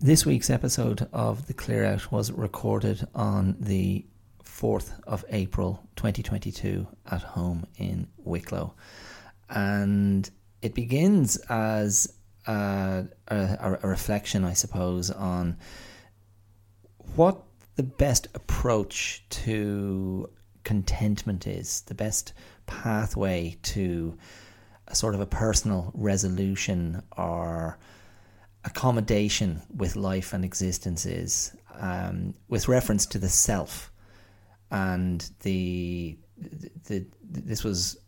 This week's episode of The Clear Out was recorded on the 4th of April 2022 at home in Wicklow. And it begins as a, a, a reflection, I suppose, on what the best approach to contentment is, the best pathway to a sort of a personal resolution or accommodation with life and existence is, um, with reference to the self. And the, the, the this was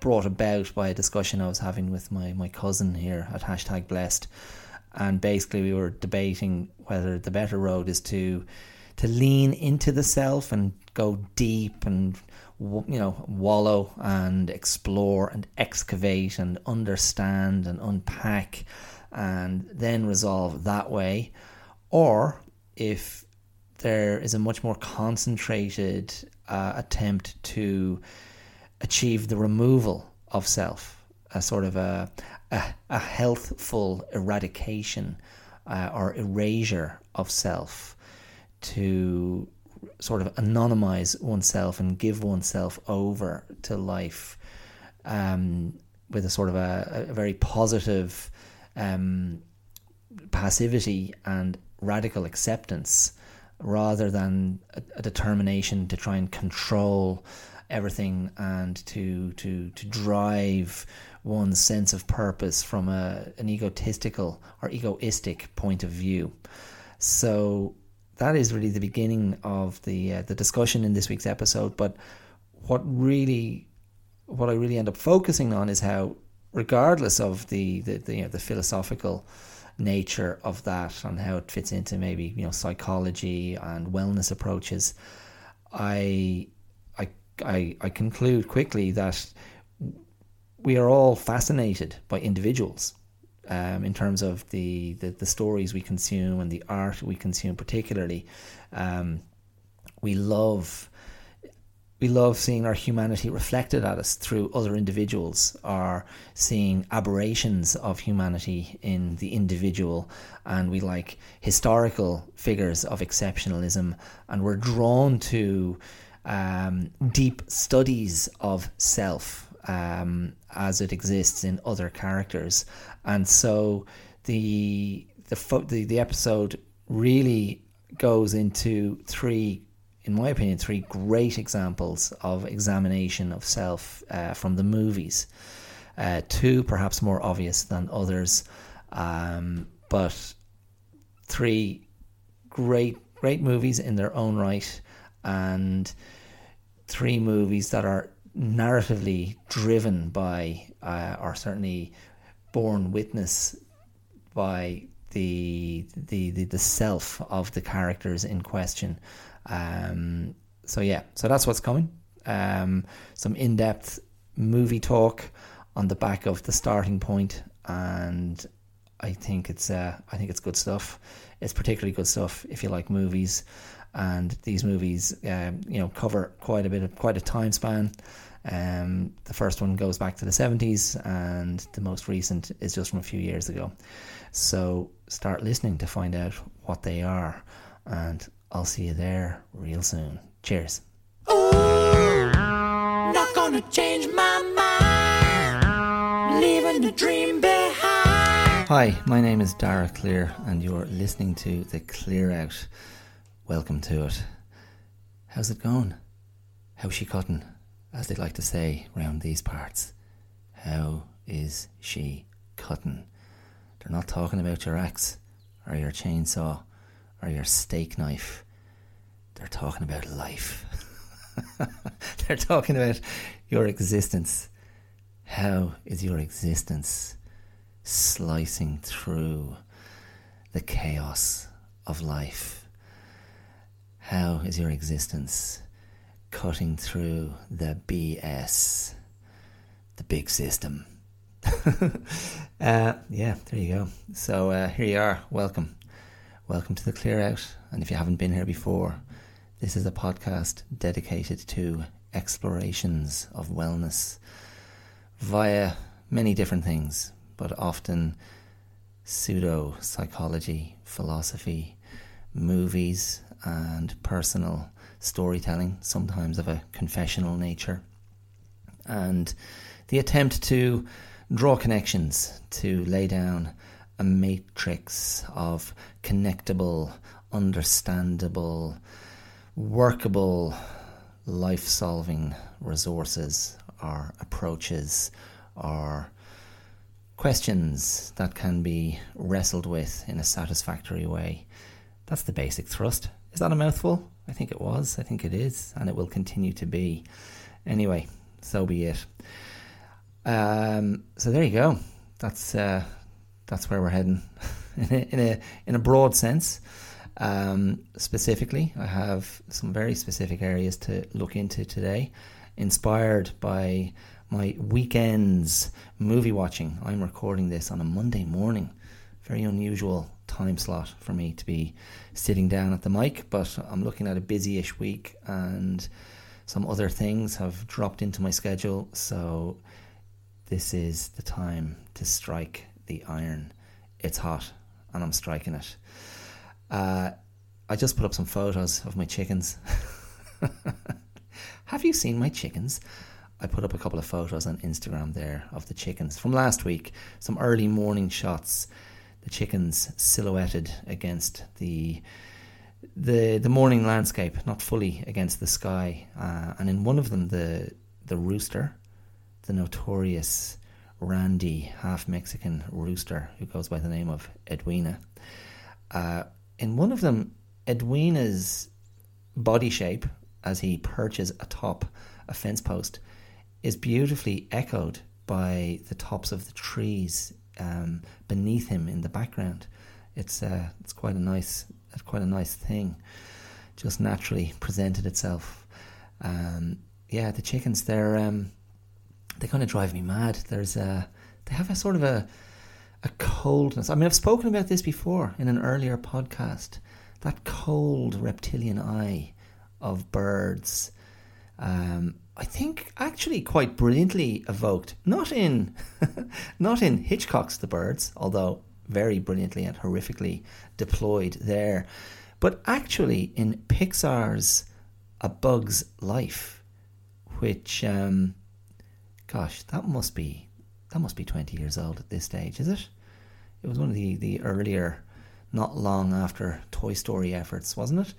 brought about by a discussion I was having with my, my cousin here at hashtag blessed. And basically, we were debating whether the better road is to to lean into the self and go deep and you know wallow and explore and excavate and understand and unpack and then resolve that way. Or if there is a much more concentrated uh, attempt to achieve the removal of self a sort of a a, a healthful eradication uh, or erasure of self to sort of anonymize oneself and give oneself over to life um, with a sort of a, a very positive um, passivity and radical acceptance rather than a, a, determination to try and control everything and to to to drive one's sense of purpose from a an egotistical or egoistic point of view. So that is really the beginning of the uh, the discussion in this week's episode. But what really, what I really end up focusing on is how, regardless of the the, the, you know, the philosophical nature of that and how it fits into maybe you know psychology and wellness approaches, I I I, I conclude quickly that we are all fascinated by individuals um, in terms of the, the, the, stories we consume and the art we consume, particularly. Um, we love we love seeing our humanity reflected at us through other individuals or seeing aberrations of humanity in the individual and we like historical figures of exceptionalism and we're drawn to um, deep studies of self um, as it exists in other characters. And so the the the, the episode really goes into three in my opinion, three great examples of examination of self uh, from the movies. Uh, two, perhaps more obvious than others, um, but three great, great movies in their own right, and three movies that are narratively driven by, uh, or certainly borne witness by the, the the the self of the characters in question. Um, so yeah, so that's what's coming. Um, some in depth movie talk on the back of the starting point, and I think it's uh, I think it's good stuff. It's particularly good stuff if you like movies, and these movies um, you know cover quite a bit of quite a time span. Um, the first one goes back to the 70s, and the most recent is just from a few years ago. So start listening to find out what they are, and I'll see you there real soon. Cheers. Ooh, not gonna change my mind, leaving the dream behind. Hi, my name is Dara Clear, and you're listening to The Clear Out. Welcome to it. How's it going? How's she cutting? as they like to say round these parts. How is she cutting? They're not talking about your axe or your chainsaw or your steak knife. They're talking about life. They're talking about your existence. How is your existence slicing through the chaos of life? How is your existence cutting through the BS, the big system. uh, yeah, there you go. So uh, here you are. Welcome. Welcome to the Clear Out. And if you haven't been here before, this is a podcast dedicated to explorations of wellness via many different things, but often pseudo psychology, philosophy, movies, and personal storytelling, sometimes of a confessional nature. And the attempt to draw connections, to lay down a matrix of connectable, understandable, workable, life solving resources or approaches or questions that can be wrestled with in a satisfactory way. That's the basic thrust. Is that a mouthful? I think it was. I think it is. And it will continue to be. Anyway, so be it. Um, so there you go. That's uh, that's where we're heading in a, in a, in a broad sense. Um, specifically, I have some very specific areas to look into today, inspired by my weekends movie watching. I'm recording this on a Monday morning. Very unusual time slot for me to be sitting down at the mic, but I'm looking at a busy-ish week and some other things have dropped into my schedule, so this is the time to strike the iron. It's hot and I'm striking it. Uh, I just put up some photos of my chickens. Have you seen my chickens? I put up a couple of photos on Instagram there of the chickens from last week. Some early morning shots. The chickens silhouetted against the the the morning landscape, not fully against the sky. Uh, and in one of them, the the rooster, the notorious randy half Mexican rooster who goes by the name of Edwina. Uh, in one of them, Edwina's body shape as he perches atop a fence post is beautifully echoed by the tops of the trees um, beneath him in the background. It's uh, it's quite a nice quite a nice thing. Just naturally presented itself. Um, yeah, the chickens they're um, they kind of drive me mad. There's a they have a sort of a a coldness. I mean, I've spoken about this before in an earlier podcast. That cold reptilian eye of birds. Um, I think actually quite brilliantly evoked, not in not in Hitchcock's The Birds, although very brilliantly and horrifically deployed there, but actually in Pixar's A Bug's Life, which um, gosh, that must be that must be twenty years old at this stage, is it? It was one of the, the earlier, not long after Toy Story efforts, wasn't it?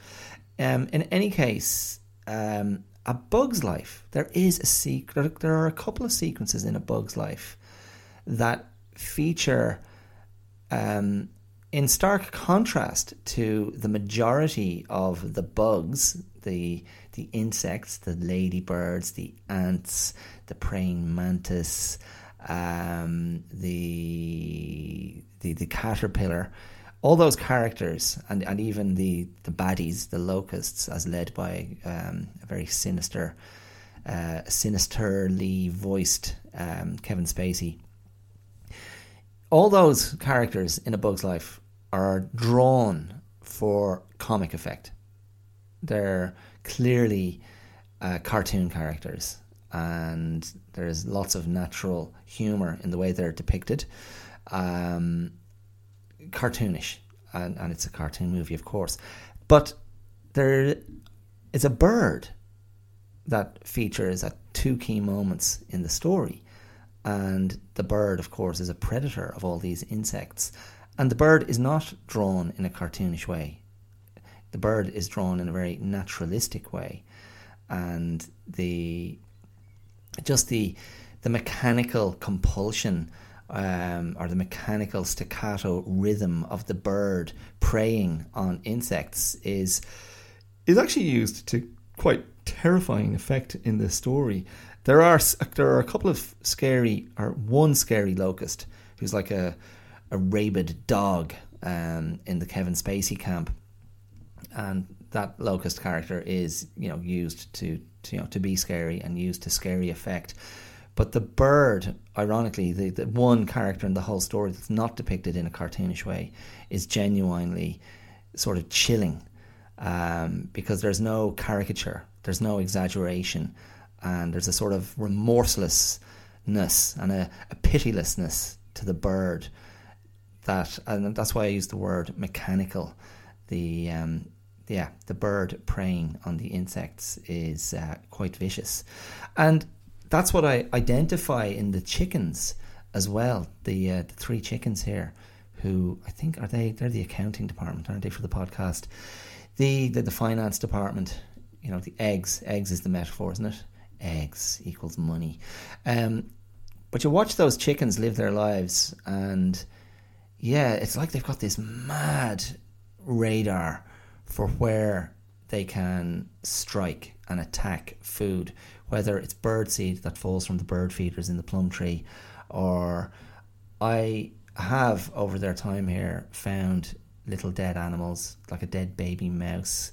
Um, in any case, um, a Bug's Life, there is a secret. There are a couple of sequences in a Bug's Life that feature, um, in stark contrast to the majority of the bugs, the the insects, the ladybirds, the ants, the praying mantis, um, the, the the caterpillar all those characters and, and even the, the baddies, the locusts, as led by um, a very sinister, uh, sinisterly voiced um, Kevin Spacey. All those characters in A Bug's Life are drawn for comic effect. They're clearly uh, cartoon characters, and there's lots of natural humor in the way they're depicted. Um, cartoonish, and, and it's a cartoon movie, of course. But there is a bird that features at two key moments in the story. And the bird, of course, is a predator of all these insects. And the bird is not drawn in a cartoonish way. The bird is drawn in a very naturalistic way. And the just the the mechanical compulsion um, or the mechanical staccato rhythm of the bird preying on insects is is actually used to quite terrifying effect in the story. There are there are a couple of scary or one scary locust who's like a a rabid dog um, in the Kevin Spacey camp, and that locust character is you know used to, to you know to be scary and used to scary effect. But the bird, ironically, the, the one character in the whole story that's not depicted in a cartoonish way, is genuinely sort of chilling um, because there's no caricature, there's no exaggeration, and there's a sort of remorselessness and a, a pitilessness to the bird that, and that's why I use the word mechanical. The um, yeah, the bird preying on the insects is uh, quite vicious, and that's what I identify in the chickens as well. The uh, the three chickens here, who I think are they they're the accounting department, aren't they, for the podcast? The the, the finance department. You know, the eggs. Eggs is the metaphor, isn't it? Eggs equals money. Um, but you watch those chickens live their lives, and yeah, it's like they've got this mad radar for where they can strike and attack food, whether it's bird seed that falls from the bird feeders in the plum tree, or I have over their time here found little dead animals, like a dead baby mouse.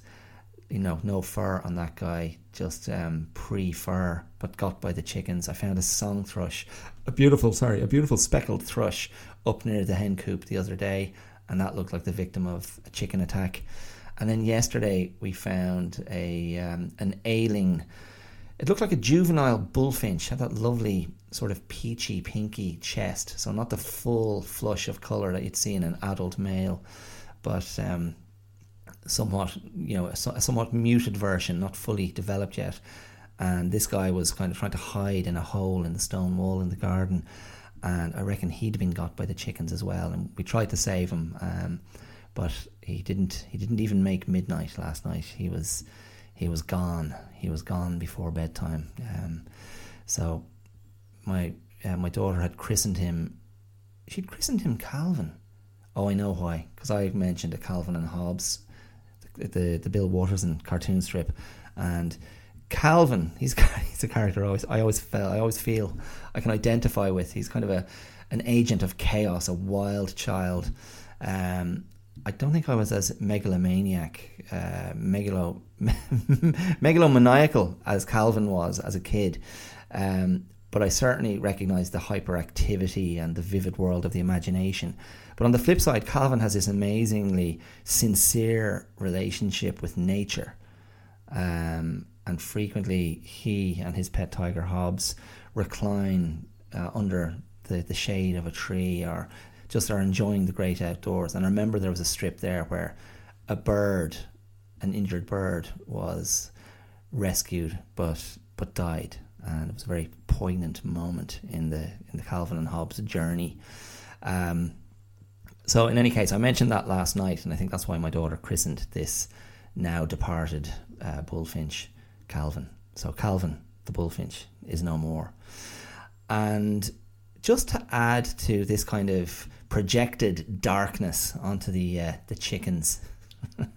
You know, no fur on that guy, just um, pre fur, but got by the chickens. I found a song thrush, a beautiful, sorry, a beautiful speckled thrush up near the hen coop the other day, and that looked like the victim of a chicken attack. And then yesterday we found a um, an ailing. It looked like a juvenile bullfinch. Had that lovely sort of peachy pinky chest, so not the full flush of color that you'd see in an adult male, but um, somewhat you know a, a somewhat muted version, not fully developed yet. And this guy was kind of trying to hide in a hole in the stone wall in the garden, and I reckon he'd been got by the chickens as well. And we tried to save him. Um, but he didn't he didn't even make midnight last night. He was he was gone. He was gone before bedtime. Um, so my uh, my daughter had christened him. She'd christened him Calvin. Oh, I know why. Because I mentioned a Calvin and Hobbes, the, the, the Bill Watterson cartoon strip, and Calvin. He's he's a character I always I always feel I always feel I can identify with. He's kind of a an agent of chaos, a wild child. Um, I don't think I was as megalomaniac, uh, megalo, megalomaniacal as Calvin was as a kid. Um, but I certainly recognised the hyperactivity and the vivid world of the imagination. But on the flip side, Calvin has this amazingly sincere relationship with nature. Um, and frequently, he and his pet tiger Hobbes recline uh, under the, the shade of a tree or just are enjoying the great outdoors. And I remember there was a strip there where a bird, an injured bird, was rescued but but died, and it was a very poignant moment in the in the Calvin and Hobbes journey. Um, so in any case, I mentioned that last night, and I think that's why my daughter christened this now departed uh, bullfinch Calvin. So Calvin, the bullfinch, is no more. And just to add to this kind of projected darkness onto the uh, the chickens.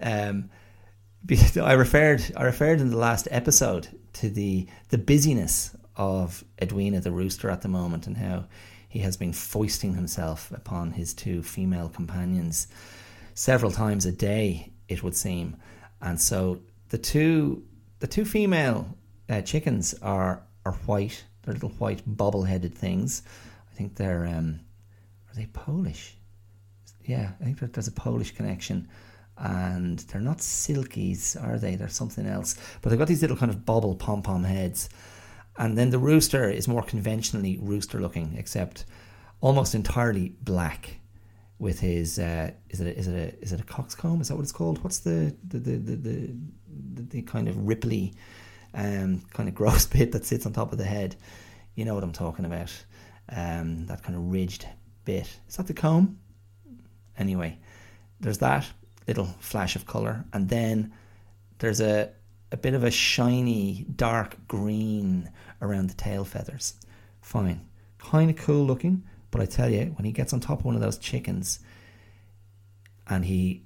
um, I referred I referred in the last episode to the the busyness of Edwina the rooster at the moment and how he has been foisting himself upon his two female companions several times a day it would seem. And so the two the two female uh, chickens are are white. They're little white bobble-headed things I think they're um, are they Polish? Yeah, I think there's a Polish connection, and they're not silkies, are they? They're something else. But they've got these little kind of bobble pom pom heads, and then the rooster is more conventionally rooster looking, except almost entirely black. With his uh, is it a, is it a is it a coxcomb? Is that what it's called? What's the the the the, the, the, kind of ripply, um, kind of gross bit that sits on top of the head? You know what I'm talking about um, that kind of ridged bit. Is that the comb? Anyway, there's that little flash of colour, and then there's a, a bit of a shiny dark green around the tail feathers. Fine. Kind of cool looking, but I tell you, when he gets on top of one of those chickens and he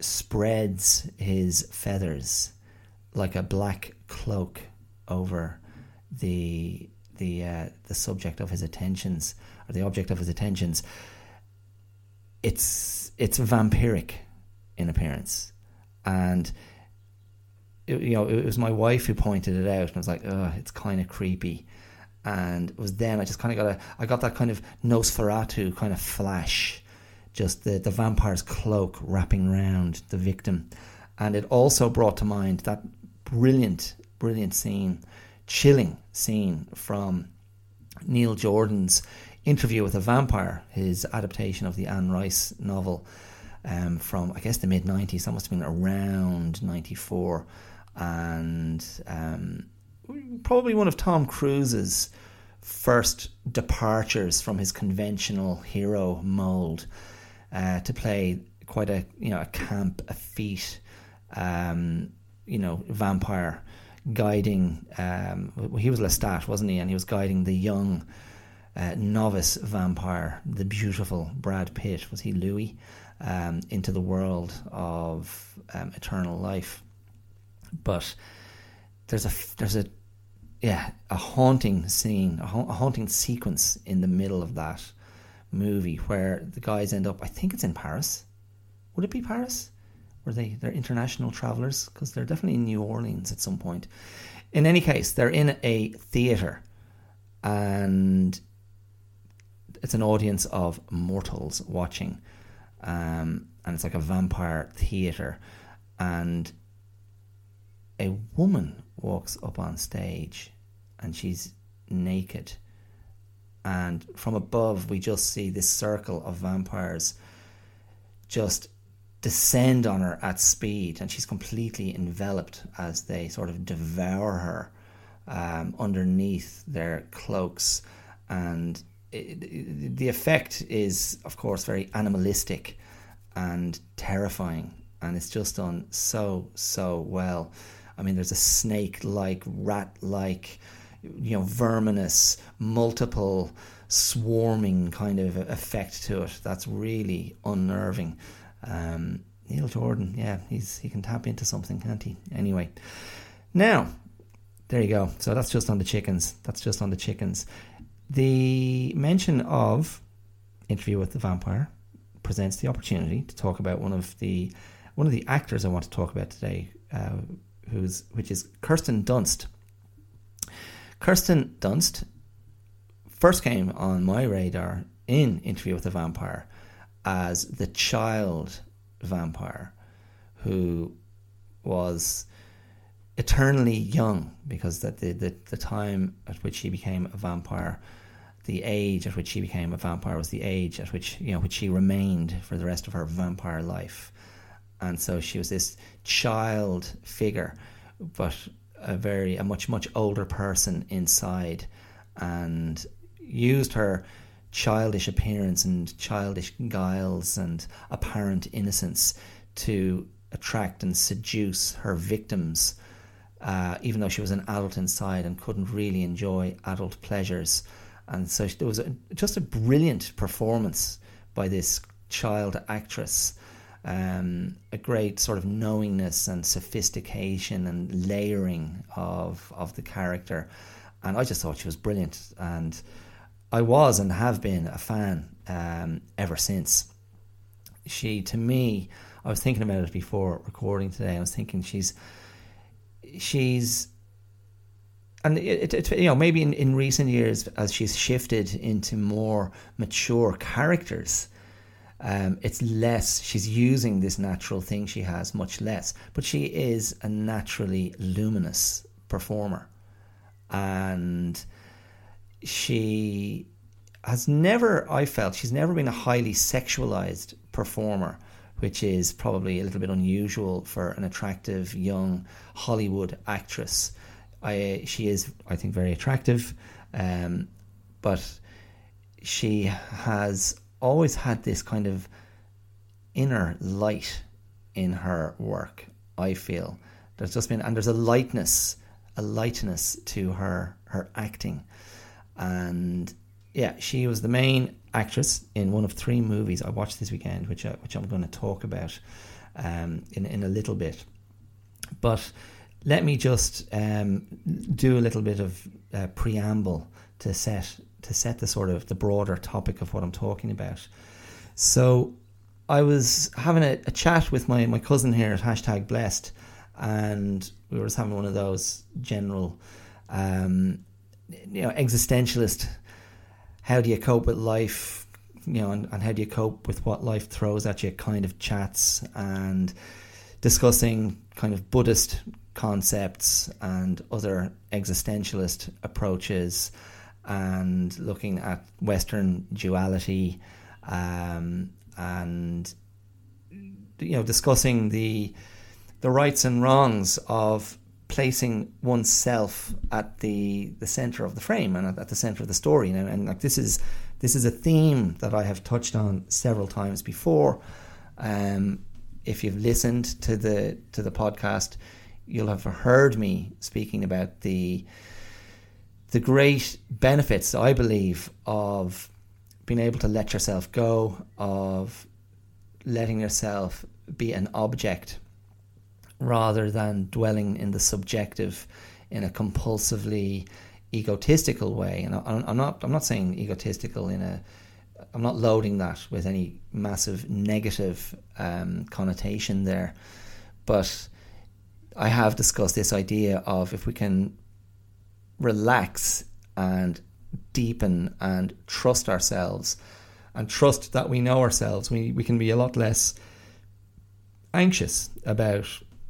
spreads his feathers like a black cloak over the the uh, the subject of his attentions or the object of his attentions, it's it's vampiric in appearance, and it, you know it was my wife who pointed it out, and I was like, oh, it's kind of creepy. And it was then I just kind of got a I got that kind of Nosferatu kind of flash, just the the vampire's cloak wrapping around the victim, and it also brought to mind that brilliant brilliant scene chilling scene from Neil Jordan's Interview with a Vampire, his adaptation of the Anne Rice novel um, from, I guess, the mid 90s. That must have been around 94. And um, probably one of Tom Cruise's first departures from his conventional hero mold uh, to play quite a you know a camp, effete, um, you know vampire guiding. Um, he was Lestat, wasn't he? And he was guiding the young uh, novice vampire, the beautiful Brad Pitt. Was he Louis? Um, into the world of um, eternal life, but there's a there's a yeah a haunting scene, a, ha- a haunting sequence in the middle of that movie where the guys end up. I think it's in Paris. Would it be Paris? Were they they're international travelers because they're definitely in New Orleans at some point. In any case, they're in a theater, and it's an audience of mortals watching, um, and it's like a vampire theater, and a woman walks up on stage, and she's naked, and from above we just see this circle of vampires just descend on her at speed, and she's completely enveloped as they sort of devour her um, underneath their cloaks. And it, it, the effect is, of course, very animalistic and terrifying, and it's just done so, so well. I mean, there's a snake like, rat like, you know, verminous, multiple swarming kind of effect to it that's really unnerving. Um, Neil Jordan, yeah, he's he can tap into something, can't he? Anyway, now there you go. So that's just on the chickens. That's just on the chickens. The mention of interview with the vampire presents the opportunity to talk about one of the one of the actors I want to talk about today, uh, who's which is Kirsten Dunst. Kirsten Dunst first came on my radar in Interview with the Vampire as the child vampire who was eternally young because that the, the, the time at which she became a vampire the age at which she became a vampire was the age at which you know which she remained for the rest of her vampire life. And so she was this child figure but a very a much much older person inside and used her childish appearance and childish guiles and apparent innocence to attract and seduce her victims, uh, even though she was an adult inside and couldn't really enjoy adult pleasures. And so there was a, just a brilliant performance by this child actress. Um, a great sort of knowingness and sophistication and layering of of the character, and I just thought she was brilliant. And I was and have been a fan um, ever since. She, to me, I was thinking about it before recording today. I was thinking she's, she's, and it, it, you know maybe in, in recent years as she's shifted into more mature characters, um, it's less. She's using this natural thing she has much less, but she is a naturally luminous performer, and she has never, I felt, she's never been a highly sexualized performer, which is probably a little bit unusual for an attractive young Hollywood actress. I, she is, I think, very attractive, um, but she has always had this kind of inner light in her work. I feel there's just been, and there's a lightness, a lightness to her her acting and yeah, she was the main actress in one of three movies I watched this weekend, which I, uh, which I'm going to talk about um, in in a little bit. But let me just um, do a little bit of uh, preamble to set to set the sort of the broader topic of what I'm talking about. So I was having a, a chat with my, my cousin here at hashtag blessed, and we were just having one of those general um, you know existentialist how do you cope with life you know and, and how do you cope with what life throws at you kind of chats and discussing kind of buddhist concepts and other existentialist approaches and looking at Western duality um, and you know discussing the the rights and wrongs of placing oneself at the the center of the frame and at, the center of the story and, and like this is this is a theme that I have touched on several times before. Um, if you've listened to the to the podcast you'll have heard me speaking about the the great benefits I believe of being able to let yourself go of letting yourself be an object rather than dwelling in the subjective in a compulsively egotistical way. And I'm not I'm not saying egotistical in a I'm not loading that with any massive negative um, connotation there, but I have discussed this idea of if we can relax and deepen and trust ourselves and trust that we know ourselves, we, we can be a lot less anxious about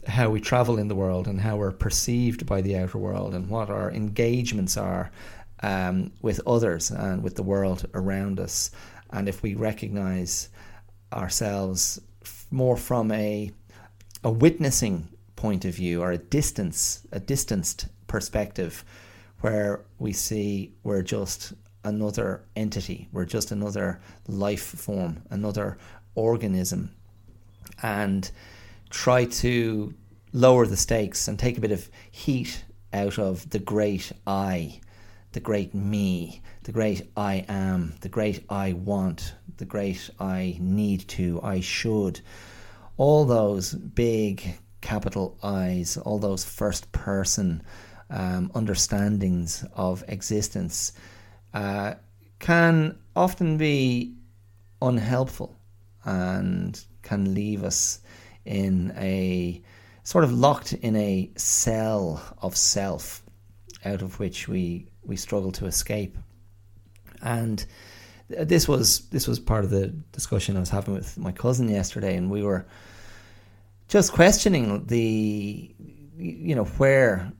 how we travel in the world and how we're perceived by the outer world and what our engagements are um, with others and with the world around us. And if we recognize ourselves more from a a witnessing point of view or a distance, a distanced perspective, where we see we're just another entity, we're just another life form, another organism, and try to lower the stakes and take a bit of heat out of the great I, the great me, the great I am, the great I want, the great I need to, I should. All those big capital I's, all those first person um, understandings of existence uh, can often be unhelpful and can leave us in a sort of locked in a cell of self out of which we we struggle to escape. And this was this was part of the discussion I was having with my cousin yesterday and we were just questioning the you know where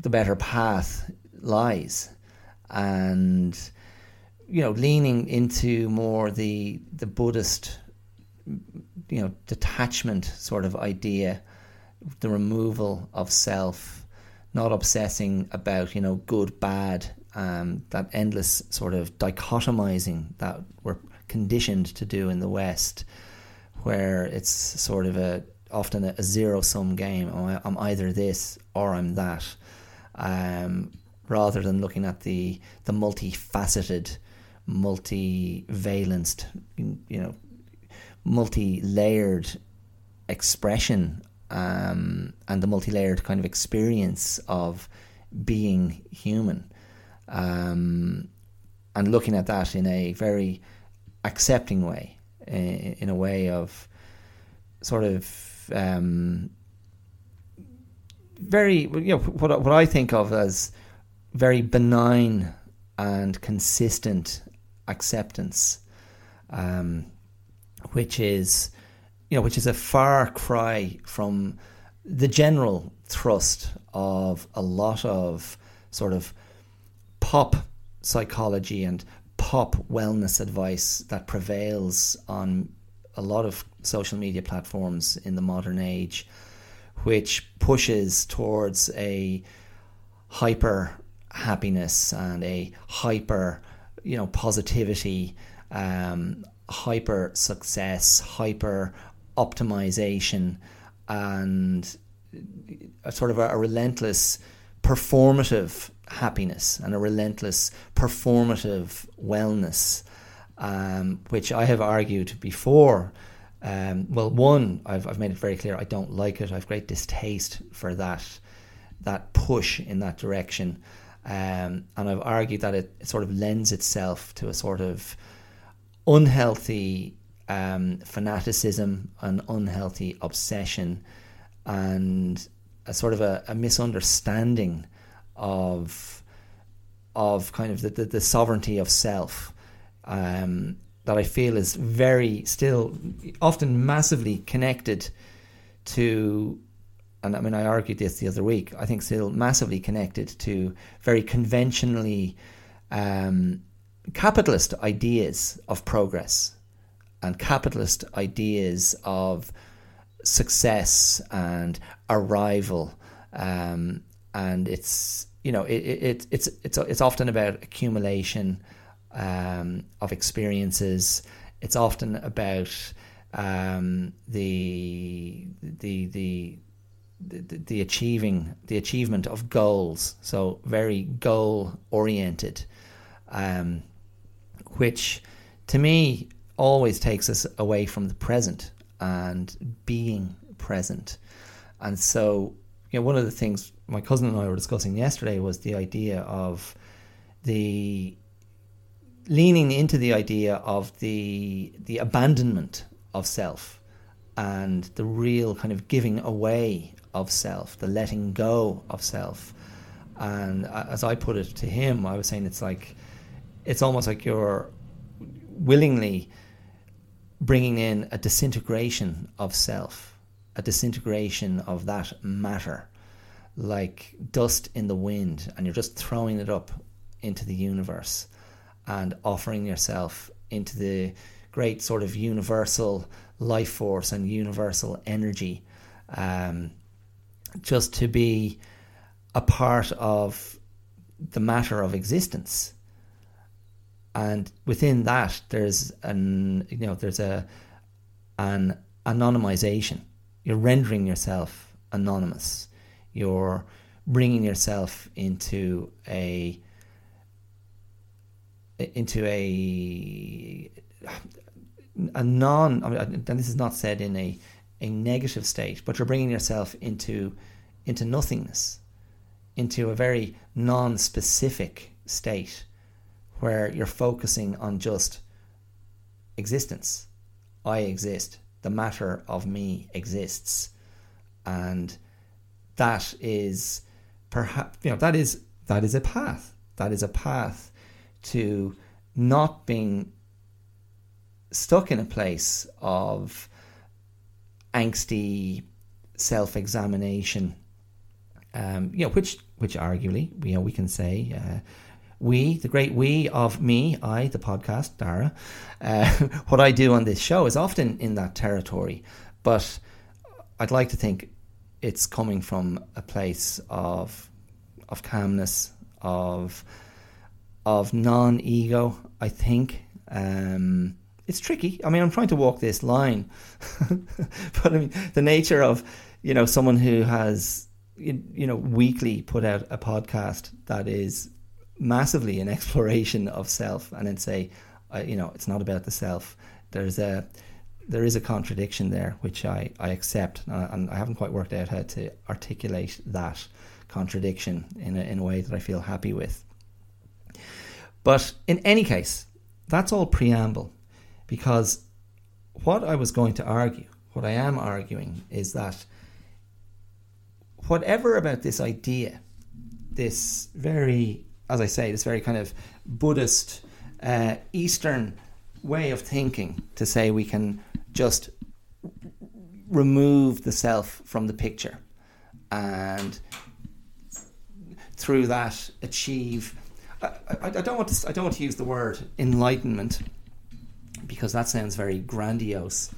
the better path lies. And you know leaning into more the the buddhist you know detachment sort of idea the removal of self not obsessing about you know good bad um, that endless sort of dichotomizing that we're conditioned to do in the west where it's sort of a often a, zero sum game I'm either this or I'm that. Um, rather than looking at the the multifaceted multi-valenced you know multi-layered expression um, and the multi-layered kind of experience of being human. Um, and looking at that in a very accepting way in a way of sort of um, very you know what what I think of as very benign and consistent acceptance, um, which is you know which is a far cry from the general thrust of a lot of sort of pop psychology and pop wellness advice that prevails on a lot of social media platforms in the modern age, which pushes towards a hyper happiness and a hyper, you know, positivity, um, hyper success, hyper optimization, and a sort of a, a relentless performative happiness and a relentless performative wellness, um, which I have argued before. Um, well, one, I've, I've made it very clear I don't like it. I have great distaste for that that push in that direction. Um, and I've argued that it, it, sort of lends itself to a sort of unhealthy um, fanaticism, an unhealthy obsession, and a sort of a, a misunderstanding of of kind of the, the, the sovereignty of self um, that I feel is very still often massively connected to and I mean, I argued this the other week, I think still massively connected to very conventionally um, capitalist ideas of progress and capitalist ideas of success and arrival. Um, and it's you know it, it, it's it's it's often about accumulation um, of experiences. It's often about um, the, the the the the achieving the achievement of goals. So very goal oriented, um, which to me always takes us away from the present and being present. And so, you know, one of the things my cousin and I were discussing yesterday was the idea of the leaning into the idea of the the abandonment of self and the real kind of giving away of self, the letting go of self. And as I put it to him, I was saying it's like it's almost like you're willingly bringing in a disintegration of self, a disintegration of that matter, like dust in the wind, and you're just throwing it up into the universe and offering yourself into the great sort of universal life force and universal energy, um, just to be a part of the matter of existence and within that there's an you know there's a an anonymization. You're rendering yourself anonymous. You're bringing yourself into a into a a non I mean, and this is not said in a a negative state but you're bringing yourself into into nothingness into a very non-specific state where you're focusing on just existence. I exist. The matter of me exists. And that is perhaps you know that is that is a path. That is a path to not being stuck in a place of angsty self-examination. Um, you know, which which arguably you know we can say uh, we, the great we of me, I, the podcast, Dara, uh, what I do on this show is often in that territory. But I'd like to think it's coming from a place of of calmness, of of non ego. I think um, it's tricky. I mean, I'm trying to walk this line, but I mean, the nature of you know someone who has you know weekly put out a podcast that is massively an exploration of self and then say, uh, you know, it's not about the self. There's a there is a contradiction there, which I, I accept, uh, and I haven't quite worked out how to articulate that contradiction in a, in a way that I feel happy with. But in any case, that's all preamble, because what I was going to argue, what I am arguing, is that whatever about this idea, this very as I say, this very kind of Buddhist, uh, Eastern way of thinking to say we can just remove the self from the picture and through that achieve. I, I, I, don't want to. I don't want to use the word enlightenment because that sounds very grandiose.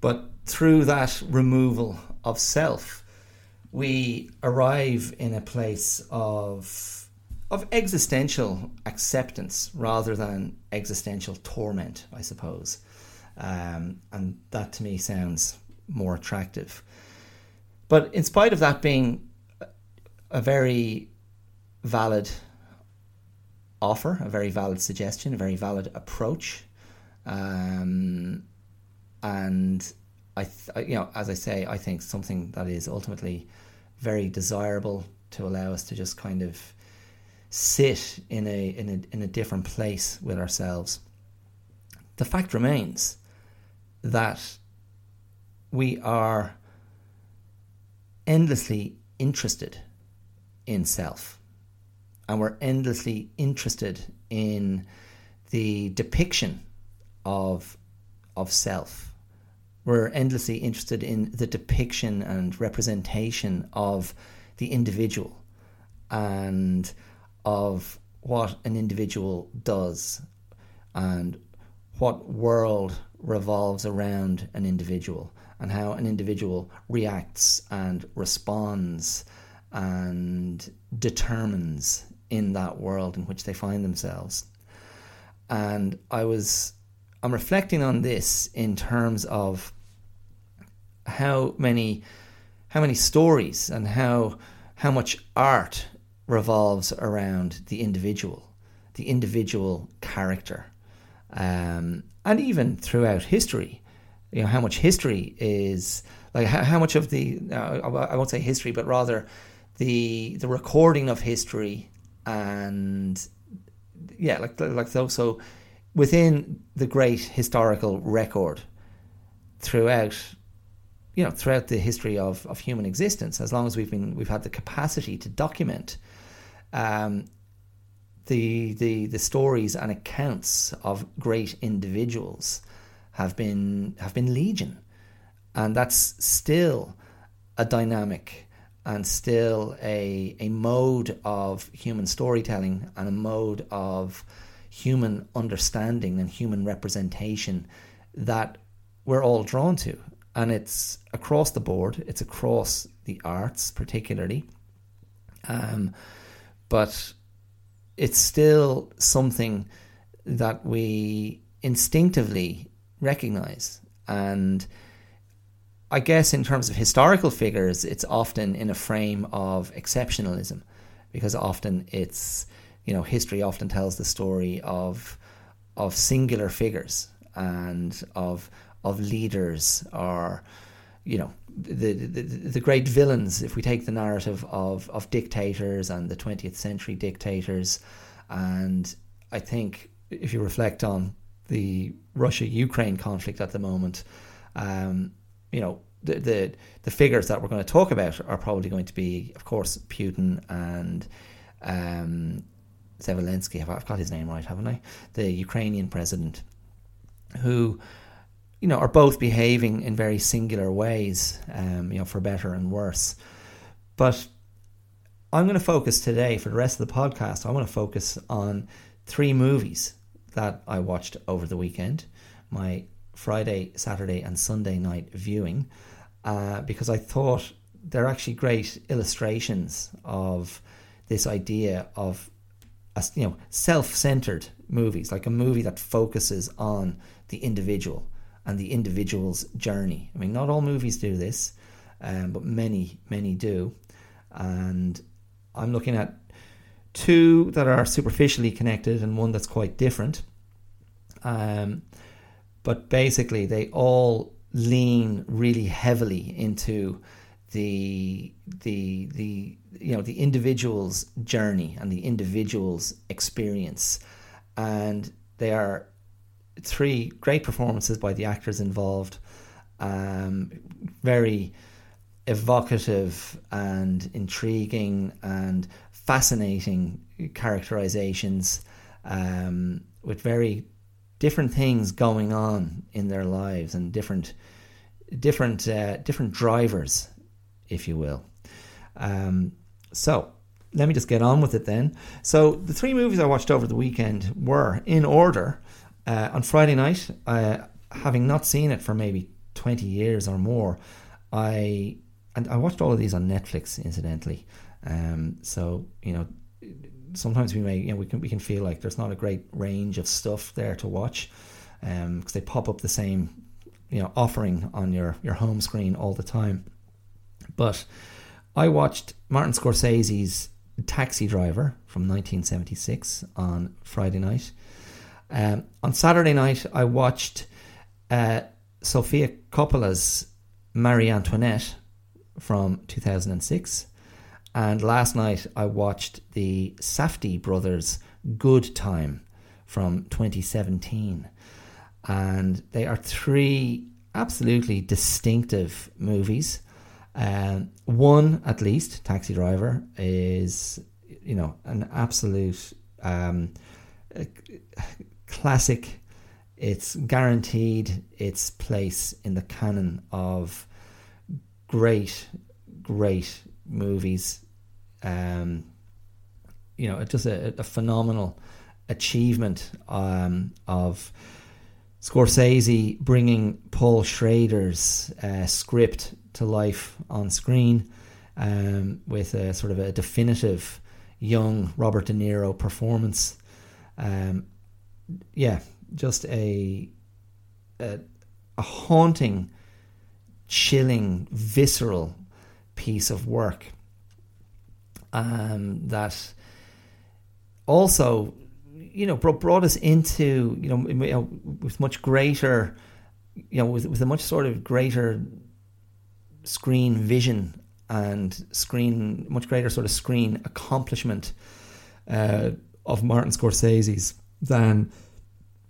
But through that removal of self, we arrive in a place of of existential acceptance rather than existential torment, I suppose. Um, and that to me sounds more attractive. But in spite of that being a very valid offer, a very valid suggestion, a very valid approach, um, and I, th- you know, as I say, I think something that is ultimately very desirable to allow us to just kind of sit in a, in a, in a different place with ourselves. The fact remains that we are endlessly interested in self and we're endlessly interested in the depiction of of self we're endlessly interested in the depiction and representation of the individual and of what an individual does and what world revolves around an individual and how an individual reacts and responds and determines in that world in which they find themselves. And I was I'm reflecting on this in terms of how many how many stories and how how much art revolves around the individual, the individual character, um, and even throughout history, you know how much history is like how, how much of the uh, I won't say history, but rather the the recording of history and yeah, like like so so within the great historical record throughout you know throughout the history of, of human existence as long as we've been we've had the capacity to document um, the the the stories and accounts of great individuals have been have been legion and that's still a dynamic and still a a mode of human storytelling and a mode of human understanding and human representation that we're all drawn to. And it's across the board, it's across the arts, particularly. Um, but it's still something that we instinctively recognize. And I guess, in terms of historical figures, it's often in a frame of exceptionalism because often it's you know, history often tells the story of of singular figures and of of leaders or you know the, the the great villains if we take the narrative of of dictators and the 20th century dictators and i think if you reflect on the russia ukraine conflict at the moment um, you know the, the the figures that we're going to talk about are probably going to be of course putin and um, Zelensky, I've got his name right, haven't I? The Ukrainian president, who, you know, are both behaving in very singular ways, um, you know, for better and worse. But I'm going to focus today for the rest of the podcast. I want to focus on three movies that I watched over the weekend, my Friday, Saturday, and Sunday night viewing, uh, because I thought they're actually great illustrations of this idea of you know self-centered movies, like a movie that focuses on the individual and the individual's journey. I mean, not all movies do this, um, but many, many do. And I'm looking at two that are superficially connected and one that's quite different. Um, but basically, they all lean really heavily into the the the you know the individual's journey and the individual's experience and they are three great performances by the actors involved um, very evocative and intriguing and fascinating characterizations um, with very different things going on in their lives and different different uh, different drivers if you will. Um, so let me just get on with it then. So the three movies I watched over the weekend were in order. Uh, on Friday night, uh, having not seen it for maybe twenty years or more, I and I watched all of these on Netflix, incidentally. Um, so you know, sometimes we may you know we can we can feel like there's not a great range of stuff there to watch because um, they pop up the same you know offering on your your home screen all the time. But I watched Martin Scorsese's Taxi Driver from 1976 on Friday night. Um, on Saturday night, I watched uh, Coppola's Marie Antoinette from 2006. And last night, I watched the Safdie brothers' Good Time from 2017. And they are three absolutely distinctive movies. Um, one, at least, Taxi Driver is, you know, an absolute um, classic. It's guaranteed its place in the canon of great, great movies. Um, you know, it's just a, a phenomenal achievement um, of Scorsese bringing Paul Schrader's uh, script to life on screen um, with a sort of a definitive young Robert De Niro performance. Um, yeah, just a, a, a haunting, chilling, visceral piece of work um, that also you know brought, brought us into you know, with much greater you know with with a much sort of greater screen vision and screen much greater sort of screen accomplishment uh, of Martin Scorsese's than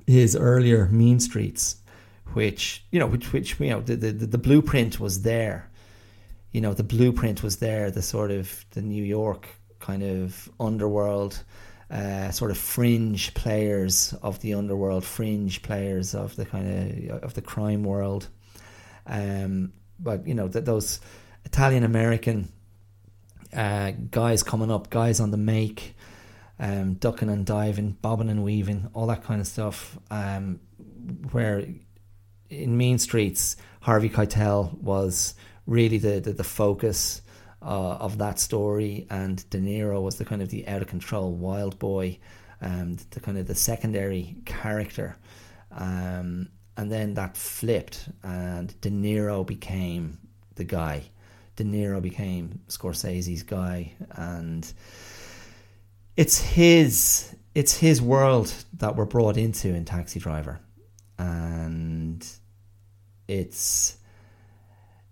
his earlier Mean Streets, which you know which which you know the the, the blueprint was there. You know the blueprint was there. The sort of the New York kind of underworld uh, sort of fringe players of the underworld, fringe players of the kind of of the crime world. Um, but you know that those Italian American uh, guys coming up, guys on the make, um, ducking and diving, bobbing and weaving, all that kind of stuff. Um, where in Mean Streets, Harvey Keitel was really the the, the focus uh, of that story, and De Niro was the kind of the out of control wild boy, um, the kind of the secondary character, um, and then that flipped, and De Niro became the guy. De Niro became Scorsese's guy, and it's his it's his world that we're brought into in Taxi Driver, and it's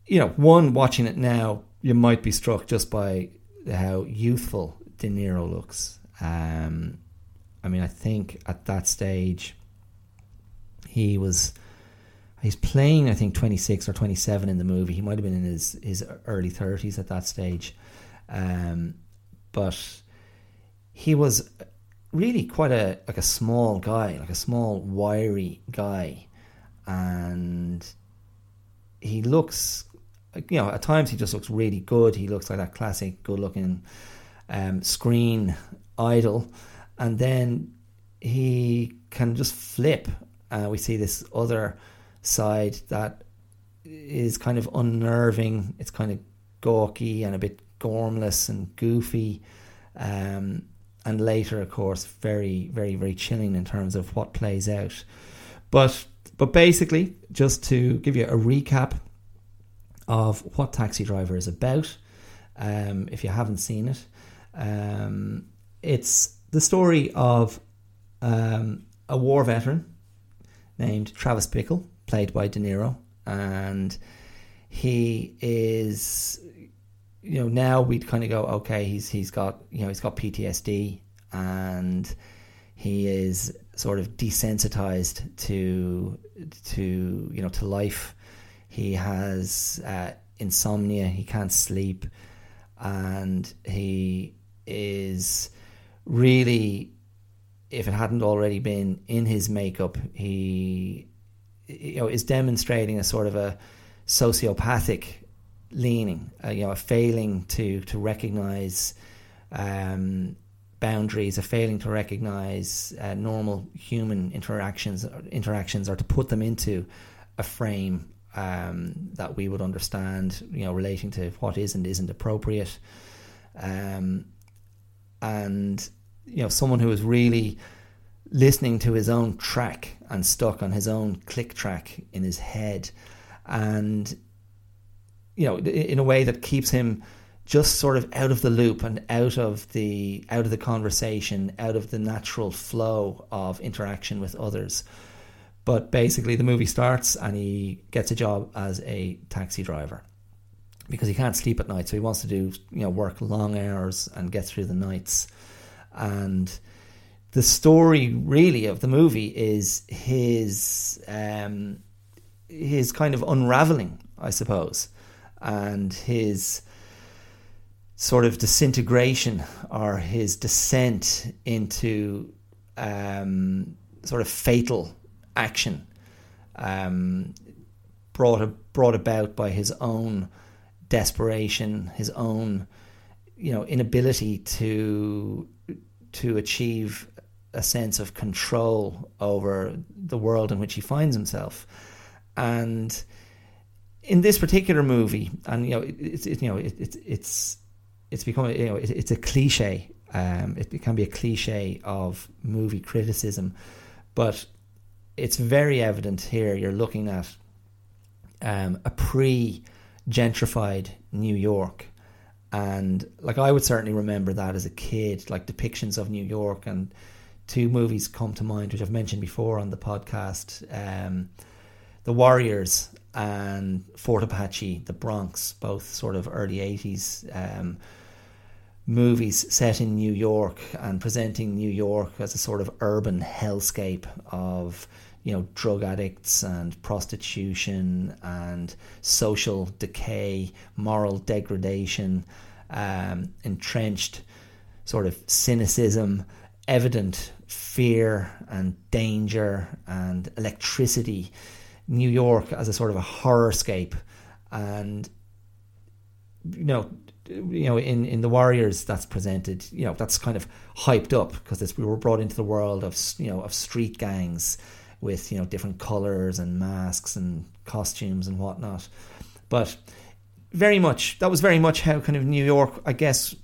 you know one watching it now you might be struck just by how youthful De Niro looks. Um, I mean, I think at that stage he was he's playing I think 26 or 27 in the movie. He might have been in his his early 30s at that stage. Um, but he was really quite a like a small guy, like a small wiry guy and he looks you know, at times he just looks really good. He looks like that classic, good-looking um, screen idol, and then he can just flip. Uh, we see this other side that is kind of unnerving. It's kind of gawky and a bit gormless and goofy. Um, and later, of course, very, very, very chilling in terms of what plays out. But, but basically, just to give you a recap, of what Taxi Driver is about. Um, if you haven't seen it, um, it's the story of um, a war veteran named Travis Bickle, played by De Niro, and he is, you know, now we'd kind of go, okay, he's he's got you know he's got PTSD and he is sort of desensitized to to you know to life he has uh, insomnia. He can't sleep, and he is really, if it hadn't already been in his makeup, he you know is demonstrating a sort of a sociopathic leaning, uh, you know, a failing to to recognize um, boundaries, a failing to recognize uh, normal human interactions interactions, or to put them into a frame um, that we would understand, you know, relating to what is and isn't appropriate. Um, and, you know, someone who is really listening to his own track and stuck on his own click track in his head. And, you know, in a way that keeps him just sort of out of the loop and out of the out of the conversation, out of the natural flow of interaction with others. But basically, the movie starts and he gets a job as a taxi driver because he can't sleep at night. So he wants to do, you know, work long hours and get through the nights. And the story, really, of the movie is his um, his kind of unraveling, I suppose, and his sort of disintegration or his descent into um, sort of fatal action um, brought brought about by his own desperation, his own you know inability to to achieve a sense of control over the world in which he finds himself. And in this particular movie, and you know, it's it, you know, it, it, it's it's become you know, it, it's a cliche. Um, it can be a cliche of movie criticism, but it's very evident here. You're looking at um, a pre-gentrified New York, and like I would certainly remember that as a kid, like depictions of New York and two movies come to mind, which I've mentioned before on the podcast um, The Warriors and Fort Apache, The Bronx, both sort of early 80s um, movies set in New York and presenting New York as a sort of urban hellscape of you know drug addicts and prostitution and social decay, moral degradation, um, entrenched sort of cynicism, evident fear and danger and electricity. New York as a sort of a horrorscape, and you know, you know, in, in the Warriors, that's presented. You know, that's kind of hyped up because we were brought into the world of you know of street gangs with you know different colors and masks and costumes and whatnot. But very much that was very much how kind of New York, I guess,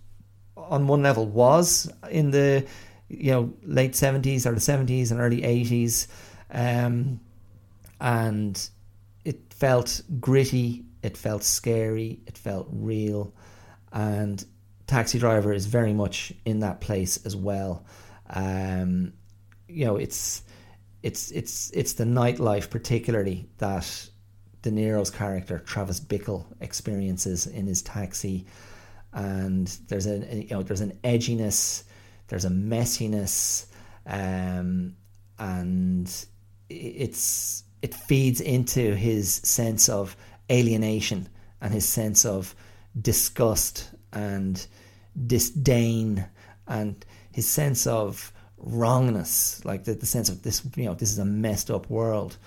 on one level was in the you know late 70s or the 70s and early 80s um, and it felt gritty it felt scary it felt real. And taxi driver is very much in that place as well. Um, you know it's it's it's it's the nightlife particularly that De Niro's character Travis Bickle experiences in his taxi. And there's a you know there's an edginess there's a messiness, um, and it's it feeds into his sense of alienation and his sense of disgust and disdain and his sense of wrongness, like the, the sense of this, you know, this is a messed up world.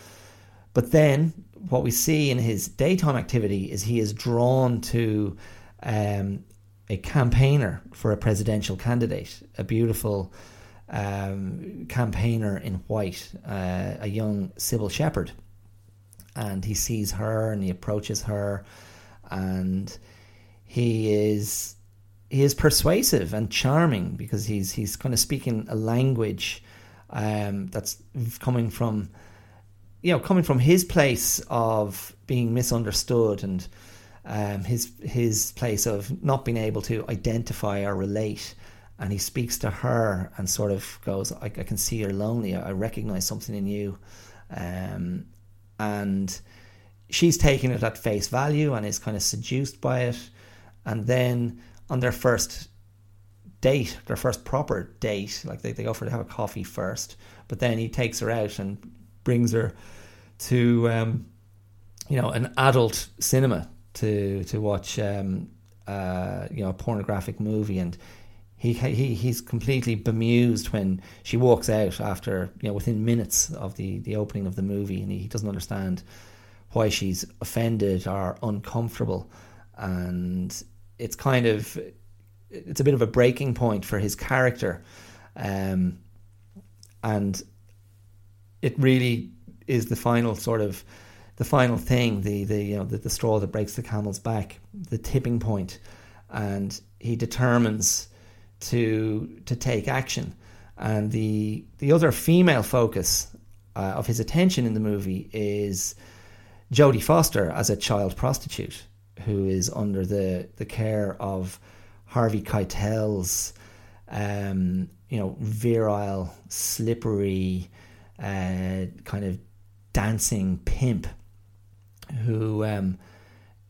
But then what we see in his daytime activity is he is drawn to um, a campaigner for a presidential candidate, a beautiful um, campaigner in white, uh, a young Cybill Shepherd. And he sees her and he approaches her and he is he is persuasive and charming because he's he's kind of speaking a language um, that's coming from you know coming from his place of being misunderstood and um, his his place of not being able to identify or relate. And he speaks to her and sort of goes, I, I can see you're lonely. I recognize something in you. Um, and she's taking it at face value and is kind of seduced by it. And then on their first date, their first proper date, like they, they go for to have a coffee first, but then he takes her out and brings her to, um, you know, an adult cinema to to watch um, uh, you know a pornographic movie, and he he he's completely bemused when she walks out after you know within minutes of the the opening of the movie, and he doesn't understand why she's offended or uncomfortable, and it's kind of it's a bit of a breaking point for his character, um, and it really is the final sort of the final thing, the the you know the, the straw that breaks the camel's back, the tipping point, and he determines to to take action. And the the other female focus uh, of his attention in the movie is Jodie Foster as a child prostitute who is under the the care of Harvey Keitel's um, you know virile, slippery, uh, kind of dancing pimp who um,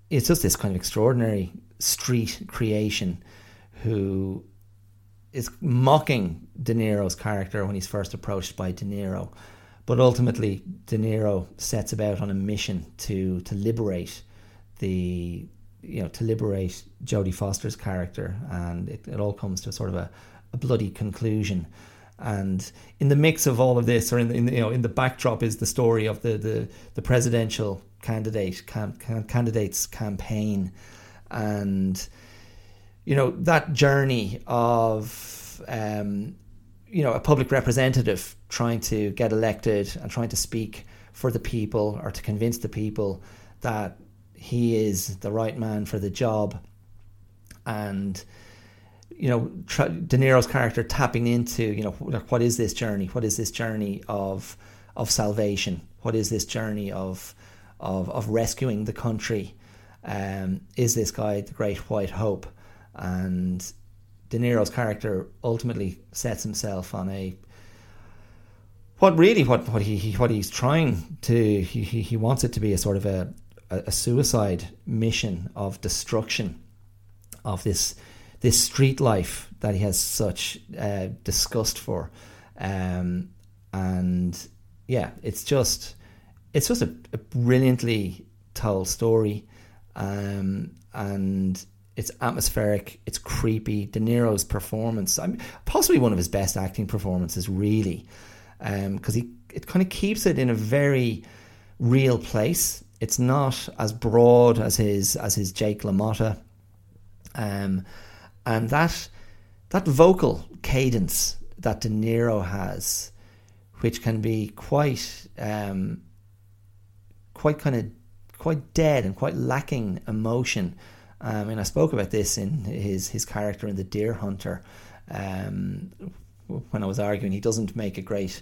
is just this kind of extraordinary street creation who is mocking De Niro's character when he's first approached by De Niro. But ultimately, De Niro sets about on a mission to to liberate the you know to liberate Jodie Foster's character, and it, it all comes to sort of a, a bloody conclusion. And in the mix of all of this, or in the, in the, you know in the backdrop, is the story of the the, the presidential candidate candidates campaign, and you know, that journey of, um, you know, a public representative trying to get elected and trying to speak for the people or to convince the people that he is the right man for the job. And, you know, De Niro's character tapping into, you know, what is this journey? What is this journey of of salvation? What is this journey of of, of rescuing the country? Um, is this guy the great white hope? And De Niro's character ultimately sets himself on a what really what what he, what he's trying to he, he wants it to be a sort of a a suicide mission of destruction of this this street life that he has such uh, disgust for, um, and yeah, it's just it's just a, a brilliantly told story, um, and it's atmospheric, it's creepy. De Niro's performance, I mean, possibly one of his best acting performances, really, because um, he it kind of keeps it in a very real place. It's not as broad as his as his Jake LaMotta, um, and that that vocal cadence that De Niro has, which can be quite um, quite kind of quite dead and quite lacking emotion. Um, and I spoke about this in his his character in The Deer Hunter. Um, when I was arguing, he doesn't make a great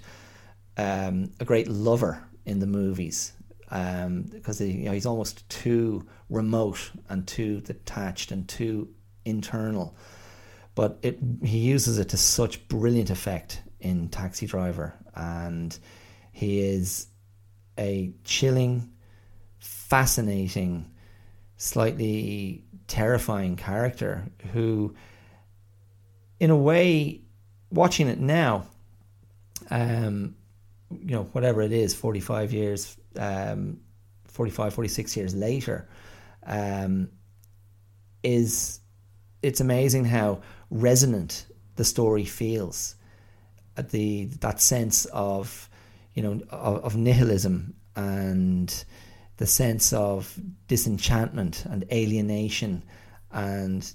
um, a great lover in the movies because um, he, you know, he's almost too remote and too detached and too internal. But it, he uses it to such brilliant effect in Taxi Driver, and he is a chilling, fascinating, slightly terrifying character who, in a way, watching it now, um, you know, whatever it is, 45 years, um, 45, 46 years later, um, is it's amazing how resonant the story feels. At the that sense of you know of, of nihilism and the sense of disenchantment and alienation and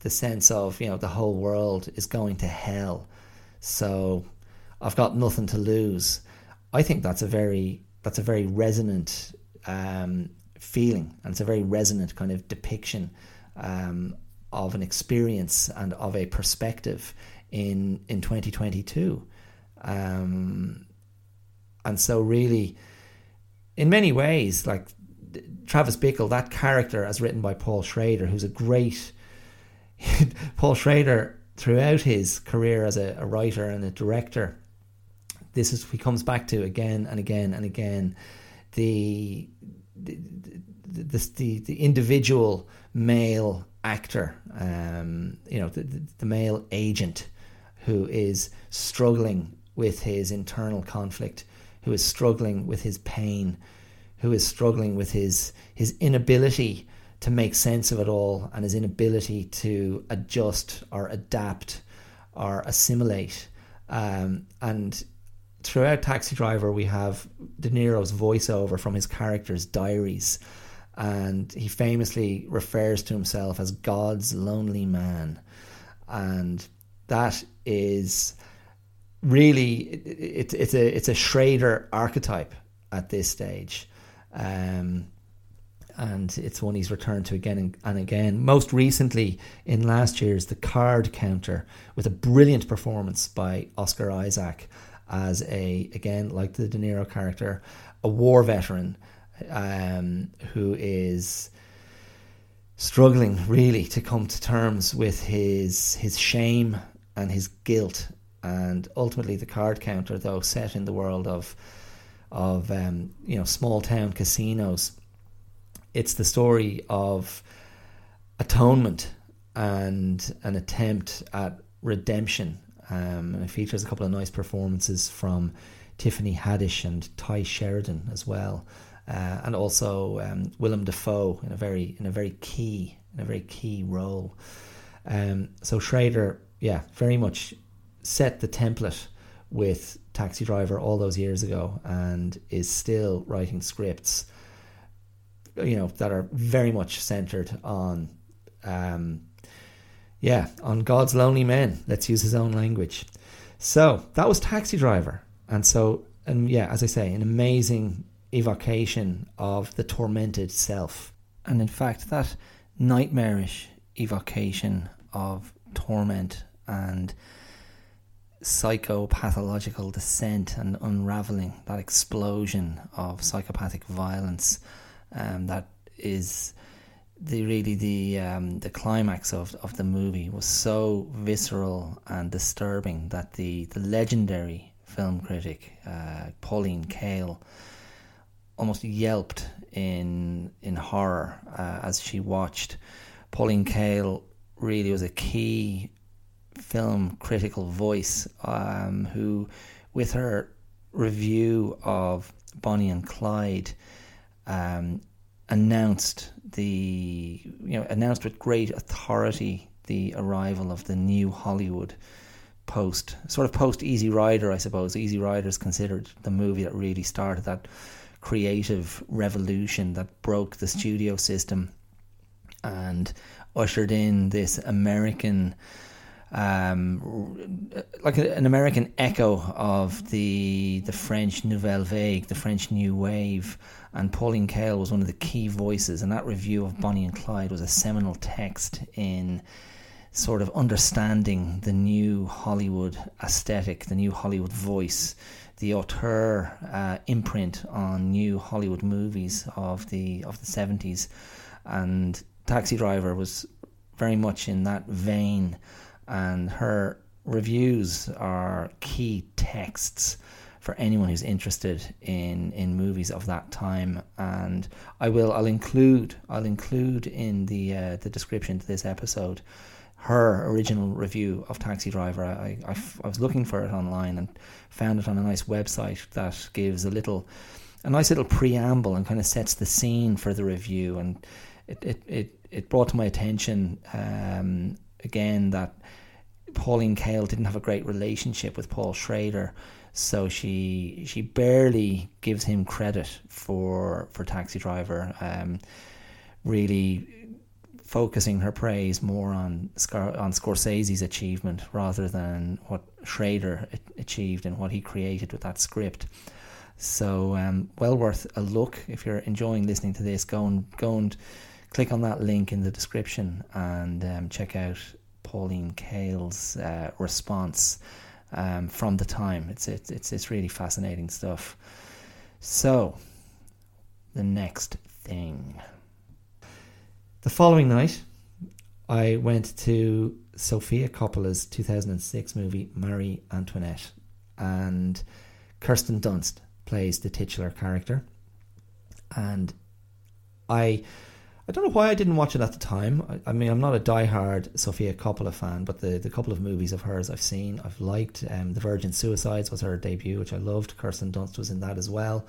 the sense of you know the whole world is going to hell. So i've got nothing to lose. I think that's a very that's a very resonant um, feeling and it's a very resonant kind of depiction um, of an experience and of a perspective in in 2022 um, and so really in many ways like Travis Bickle that character as written by Paul Schrader who's a great Paul Schrader throughout his career as a, a writer and a director this is he comes back to again and again and again the the the, the, the individual male actor, um, you know, the, the male agent who is struggling with his internal conflict, who is struggling with his pain, who is struggling with his his inability to make sense of it all and his inability to adjust or adapt or assimilate. Um, and throughout Taxi Driver, we have De Niro's voiceover from his character's diaries and he famously refers to himself as God's lonely man, and that is really it, it, it's a it's a Schrader archetype at this stage. Um, and it's one he's returned to again and again. Most recently, in last year's The Card Counter, with a brilliant performance by Oscar Isaac as a, again, like the De Niro character, a war veteran um, who is struggling really to come to terms with his his shame and his guilt, and ultimately the card counter, though set in the world of of um, you know small town casinos, it's the story of atonement and an attempt at redemption. Um, and it features a couple of nice performances from Tiffany Haddish and Tye Sheridan as well uh, and also um, Willem Dafoe in a very in a very key in a very key role. Um, so Schrader, yeah, very much set the template with Taxi Driver all those years ago, and is still writing scripts, you know, that are very much centered on um, Yeah, on God's lonely men. Let's use his own language. So that was Taxi Driver, and so and yeah, as I say, an amazing evocation of the tormented self. And in fact, that nightmarish evocation of torment and psychopathological descent and unraveling, that explosion of psychopathic violence um, that is the really the um, the climax of, of the movie was so visceral and disturbing that the, the legendary film critic uh, Pauline Kael almost yelped in in horror uh, as she watched. Pauline Kael really was a key film critical voice um, who, with her review of Bonnie and Clyde, um, announced the you know announced with great authority the arrival of the new Hollywood post sort of post Easy Rider I suppose. Easy Rider is considered the movie that really started that creative revolution that broke the studio system and ushered in this American um, like a, an American echo of the the French Nouvelle Vague, the French New Wave, and Pauline Kael was one of the key voices. And that review of Bonnie and Clyde was a seminal text in sort of understanding the new Hollywood aesthetic, the new Hollywood voice, the auteur uh, imprint on new Hollywood movies of the of the seventies, and Taxi Driver was very much in that vein and her reviews are key texts for anyone who's interested in in movies of that time. And I will I'll include I'll include in the uh, the description to this episode her original review of Taxi Driver. I, I, I was looking for it online and found it on a nice website that gives a little a nice little preamble and kind of sets the scene for the review. And it it, it, it brought to my attention um, again that Pauline Kael didn't have a great relationship with Paul Schrader, so she she barely gives him credit for for Taxi Driver. Um, really focusing her praise more on Scar- on Scorsese's achievement rather than what Schrader achieved and what he created with that script. So um, well worth a look if you're enjoying listening to this. Go and go and click on that link in the description and um, check out Pauline Kael's uh, response um, from the time. It's, it's it's it's really fascinating stuff. So, the next thing. The following night, I went to Sofia Coppola's 2006 movie Marie Antoinette, and Kirsten Dunst plays the titular character. And I I don't know why I didn't watch it at the time. I, I, mean, I'm not a die-hard Sofia Coppola fan, but the, the couple of movies of hers I've seen, I've liked. Um, the Virgin Suicides was her debut, which I loved. Kirsten Dunst was in that as well.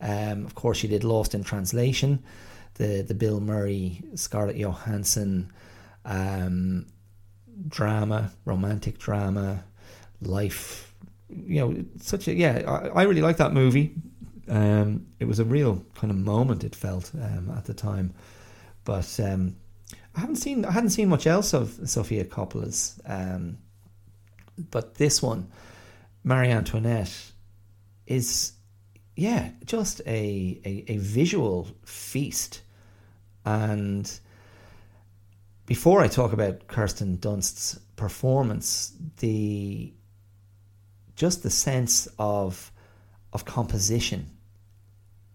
Um, of course, she did Lost in Translation, the the Bill Murray, Scarlett Johansson um, drama, romantic drama, life. You know, such a yeah. I, I really like that movie. Um, it was a real kind of moment. It felt um, at the time. But um, I haven't seen I hadn't seen much else of Sofia Coppola's. Um, but this one, Marie Antoinette, is yeah just a, a, a visual feast. And before I talk about Kirsten Dunst's performance, the just the sense of of composition,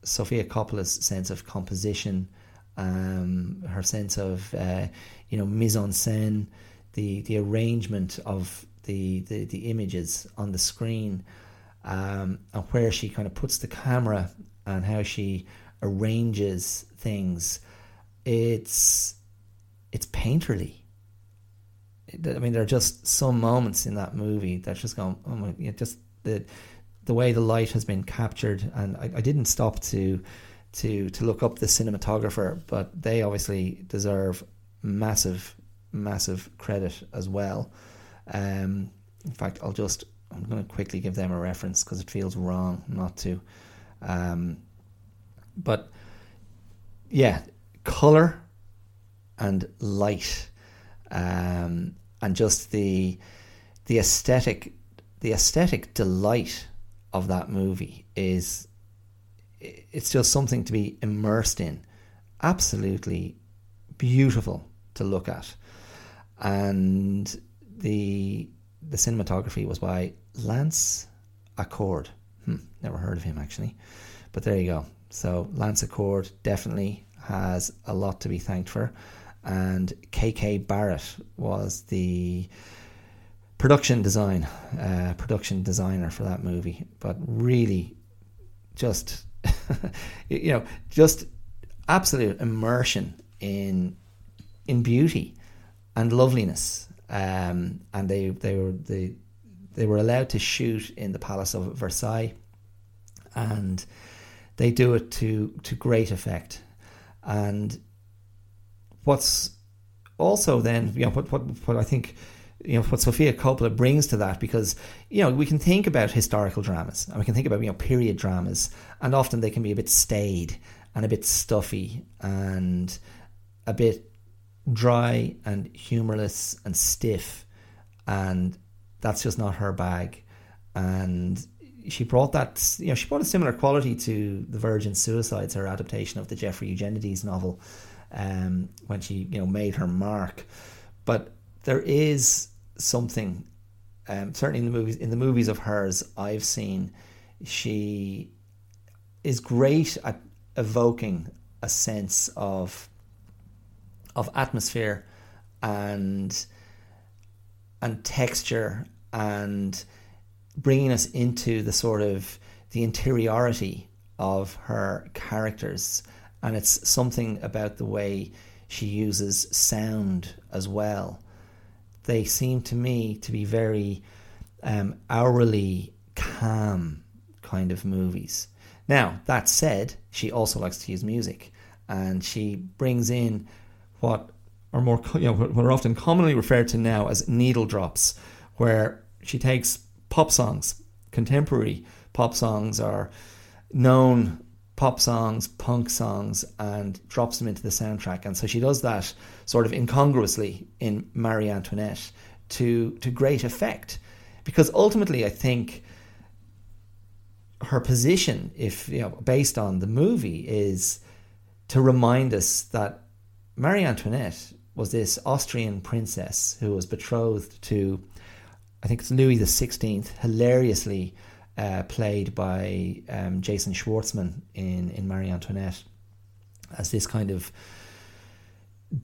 Sofia Coppola's sense of composition um, her sense of uh, you know mise en scène, the the arrangement of the the, the images on the screen, um, and where she kind of puts the camera and how she arranges things. It's it's painterly. I mean, there are just some moments in that movie that just go, oh my, just the the way the light has been captured, and I, I didn't stop to to to look up the cinematographer, but they obviously deserve massive, massive credit as well. Um, in fact, I'll just I'm going to quickly give them a reference because it feels wrong not to. Um, but yeah, color and light um, and just the the aesthetic the aesthetic delight of that movie is it's just something to be immersed in. Absolutely beautiful to look at, and the the cinematography was by Lance Acord. Hmm, never heard of him actually, but there you go. So Lance Acord definitely has a lot to be thanked for, and KK Barrett was the production design, uh, production designer for that movie. But really, just you know, just absolute immersion in in beauty and loveliness. Um, and they they were they they were allowed to shoot in the Palace of Versailles, and they do it to to great effect. And what's also then you know what what what I think you know what Sofia Coppola brings to that because you know we can think about historical dramas and we can think about you know period dramas and often they can be a bit staid and a bit stuffy and a bit dry and humorless and stiff and that's just not her bag. And she brought that you know she brought a similar quality to the Virgin Suicides her adaptation of the Jeffrey Eugenides novel um, when she you know made her mark. But there is something um, certainly in the movies in the movies of hers I've seen she is great at evoking a sense of of atmosphere and and texture and bringing us into the sort of the interiority of her characters. And it's something about the way she uses sound as well they seem to me to be very um, hourly calm kind of movies. Now, that said, she also likes to use music and she brings in what are more, you know, what are often commonly referred to now as needle drops, where she takes pop songs, contemporary pop songs or known pop songs, punk songs, and drops them into the soundtrack. And so she does that sort of incongruously in Marie Antoinette to to great effect, because ultimately I think her position, if you know, based on the movie, is to remind us that Marie Antoinette was this Austrian princess who was betrothed to, I think it's Louis the Sixteenth, hilariously uh, played by um, Jason Schwartzman in in Marie Antoinette as this kind of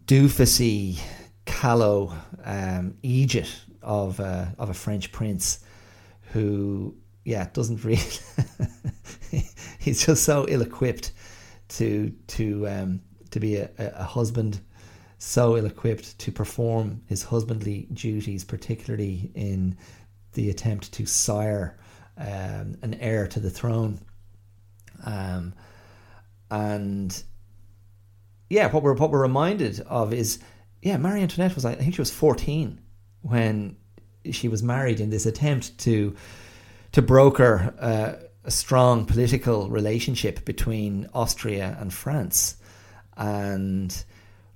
doofusy, callow um, Egypt of uh, of a French prince who, yeah, doesn't really. he's just so ill equipped to to um, to be a, a husband, so ill equipped to perform his husbandly duties, particularly in the attempt to sire um, an heir to the throne. Um, and yeah, what we're what we're reminded of is yeah, Marie Antoinette was I think she was fourteen when she was married in this attempt to to broker uh, a strong political relationship between Austria and France, and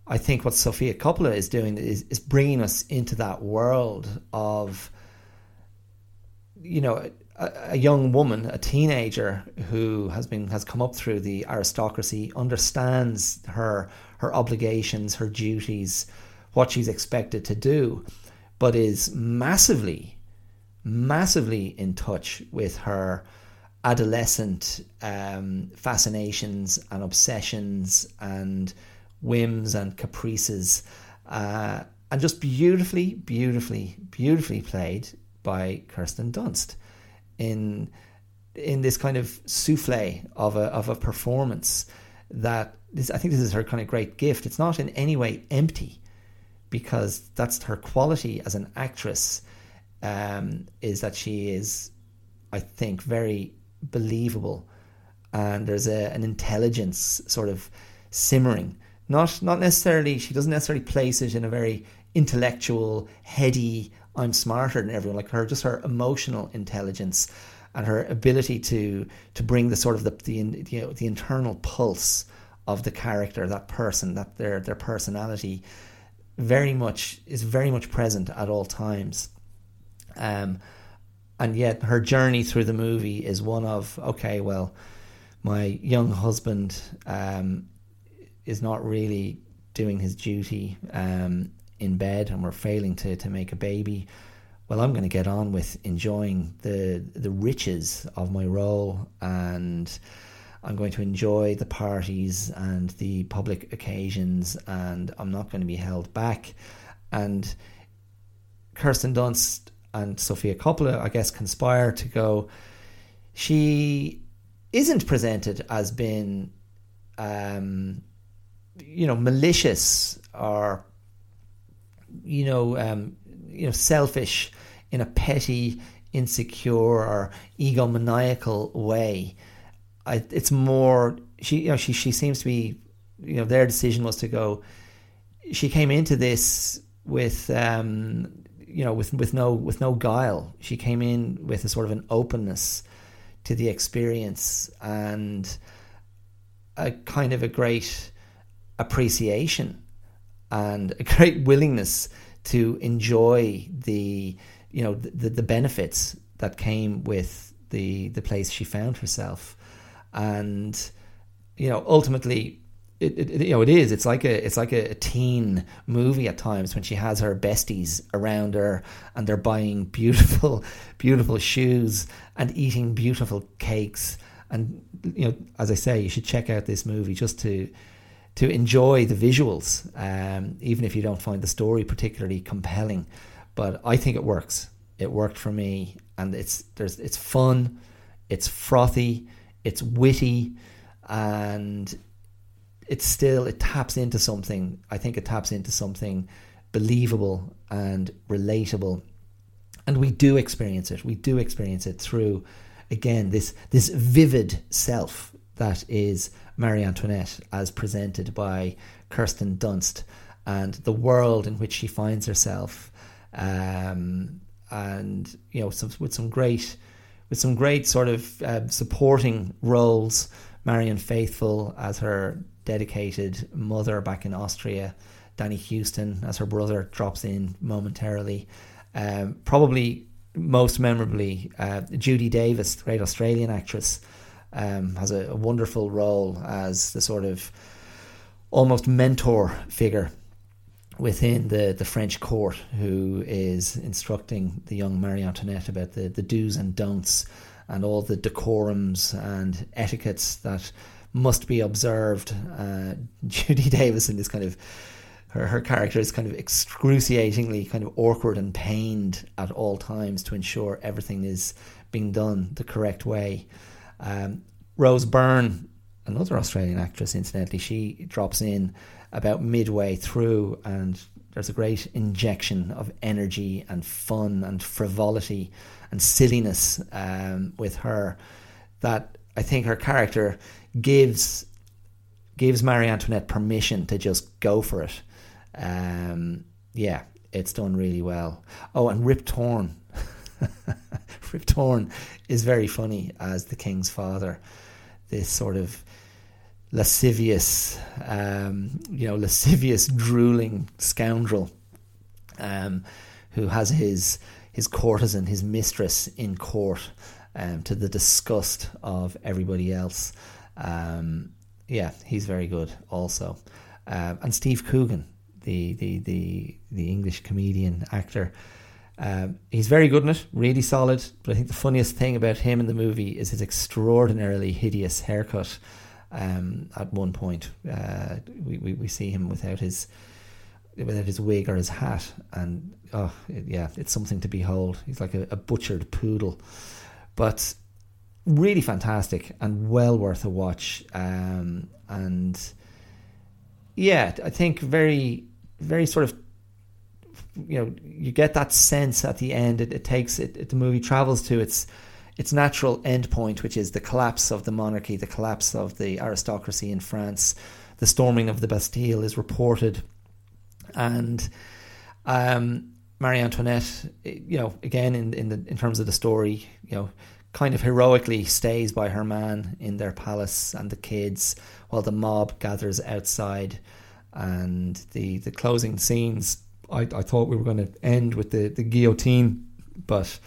I think what Sofia Coppola is doing is is bringing us into that world of you know a, young woman, a teenager who has been has come up through the aristocracy, understands her her obligations, her duties, what she's expected to do, but is massively, massively in touch with her adolescent um, fascinations and obsessions and whims and caprices, uh, and just beautifully, beautifully, beautifully played by Kirsten Dunst in in this kind of souffle of a of a performance that this I think this is her kind of great gift. It's not in any way empty because that's her quality as an actress um, is that she is I think very believable and there's a, an intelligence sort of simmering not not necessarily she doesn't necessarily place it in a very intellectual heady I'm smarter than everyone. Like her, just her emotional intelligence and her ability to to bring the sort of the the, you know, the internal pulse of the character, that person, that their their personality, very much is very much present at all times. Um, and yet her journey through the movie is one of okay, well, my young husband um, is not really doing his duty um, in bed, and we're failing to to make a baby. Well, I'm going to get on with enjoying the the riches of my role, and I'm going to enjoy the parties and the public occasions, and I'm not going to be held back. And Kirsten Dunst and Sofia Coppola, I guess, conspire to go. She isn't presented as being, um, you know, malicious or, you know, um, you know, selfish in a petty, insecure or egomaniacal way. I, it's more she, you know, she she seems to be, you know, their decision was to go. She came into this with um, you know, with with no with no guile. She came in with a sort of an openness to the experience and a kind of a great appreciation and a great willingness to enjoy the you know the the benefits that came with the the place she found herself. And you know ultimately it, it, you know it is. It's like a it's like a, teen movie at times when she has her besties around her and they're buying beautiful beautiful shoes and eating beautiful cakes. And you know as i say you should check out this movie just to to enjoy the visuals um, even if you don't find the story particularly compelling but i think it works it worked for me and it's there's it's fun it's frothy it's witty and it's still it taps into something. I think it taps into something believable and relatable, and we do experience it. We do experience it through again this this vivid self that is Marie Antoinette as presented by Kirsten Dunst and the world in which she finds herself, um, and you know some, with some great with some great sort of uh, supporting roles. Marianne Faithfull as her dedicated mother back in Austria. Danny Huston as her brother, drops in momentarily. Um, probably most memorably, uh, Judy Davis, great Australian actress, um, has a, a, wonderful role as the sort of almost mentor figure within the, the French court who is instructing the young Marie Antoinette about the, the do's and don'ts and all the decorums and etiquettes that must be observed. Uh, Judy Davis in this kind of her, her character is kind of excruciatingly kind of awkward and pained at all times to ensure everything is being done the correct way. Um, Rose Byrne, another Australian actress, incidentally, she drops in about midway through, and there's a great injection of energy and fun and frivolity and silliness um, with her that I think her character gives gives Marie Antoinette permission to just go for it. Um, yeah, it's done really well. Oh, and Rip Torn. Rip Torn is very funny as the king's father. This sort of lascivious, um, you know, lascivious, drooling scoundrel um, who has his his courtesan, his mistress in court, um, to the disgust of everybody else. Um, yeah, he's very good also. Uh, and Steve Coogan, the, the, the, the English comedian actor, um, he's very good in it, really solid. But I think the funniest thing about him in the movie is his extraordinarily hideous haircut. Um, at one point, uh, we, we, we see him without his without his wig or his hat, and oh it, yeah, it's something to behold. He's like a, a butchered poodle, but really fantastic and well worth a watch. Um, and yeah, I think very, very sort of, you know, you get that sense at the end. It, it takes it, it, the movie travels to its its natural endpoint, which is the collapse of the monarchy, the collapse of the aristocracy in France. The storming of the Bastille is reported, and um, Marie Antoinette, you know, again in in the in terms of the story, you know, kind of heroically stays by her man in their palace and the kids while the mob gathers outside. and the the closing scenes. I, I thought we were going to end with the the guillotine, but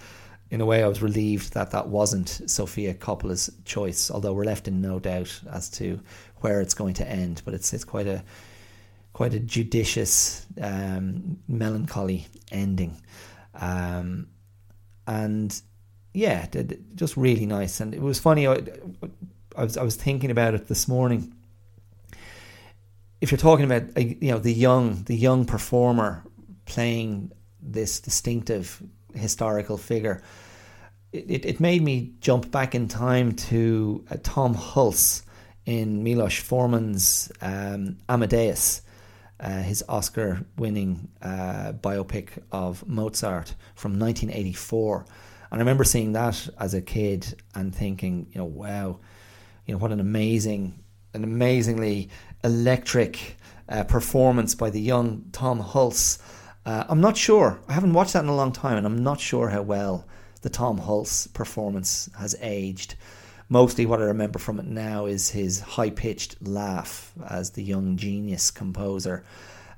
in a way, I was relieved that that wasn't Sofia Coppola's choice. Although we're left in no doubt as to where it's going to end, but it's it's quite a quite a judicious, um, melancholy ending, um, and yeah, just really nice. And it was funny. I, I was I was thinking about it this morning. If you're talking about you know the young the young performer playing this distinctive historical figure, it, it made me jump back in time to uh, Tom Hulce in Milos Forman's um, Amadeus, uh, his Oscar winning uh, biopic of Mozart from 1984. And I remember seeing that as a kid and thinking, you know, wow, you know, what an amazing, an amazingly electric uh, performance by the young Tom Hulce. Uh, I'm not sure. I haven't watched that in a long time, and I'm not sure how well the Tom Hulce performance has aged. Mostly what I remember from it now is his high pitched laugh as the young genius composer.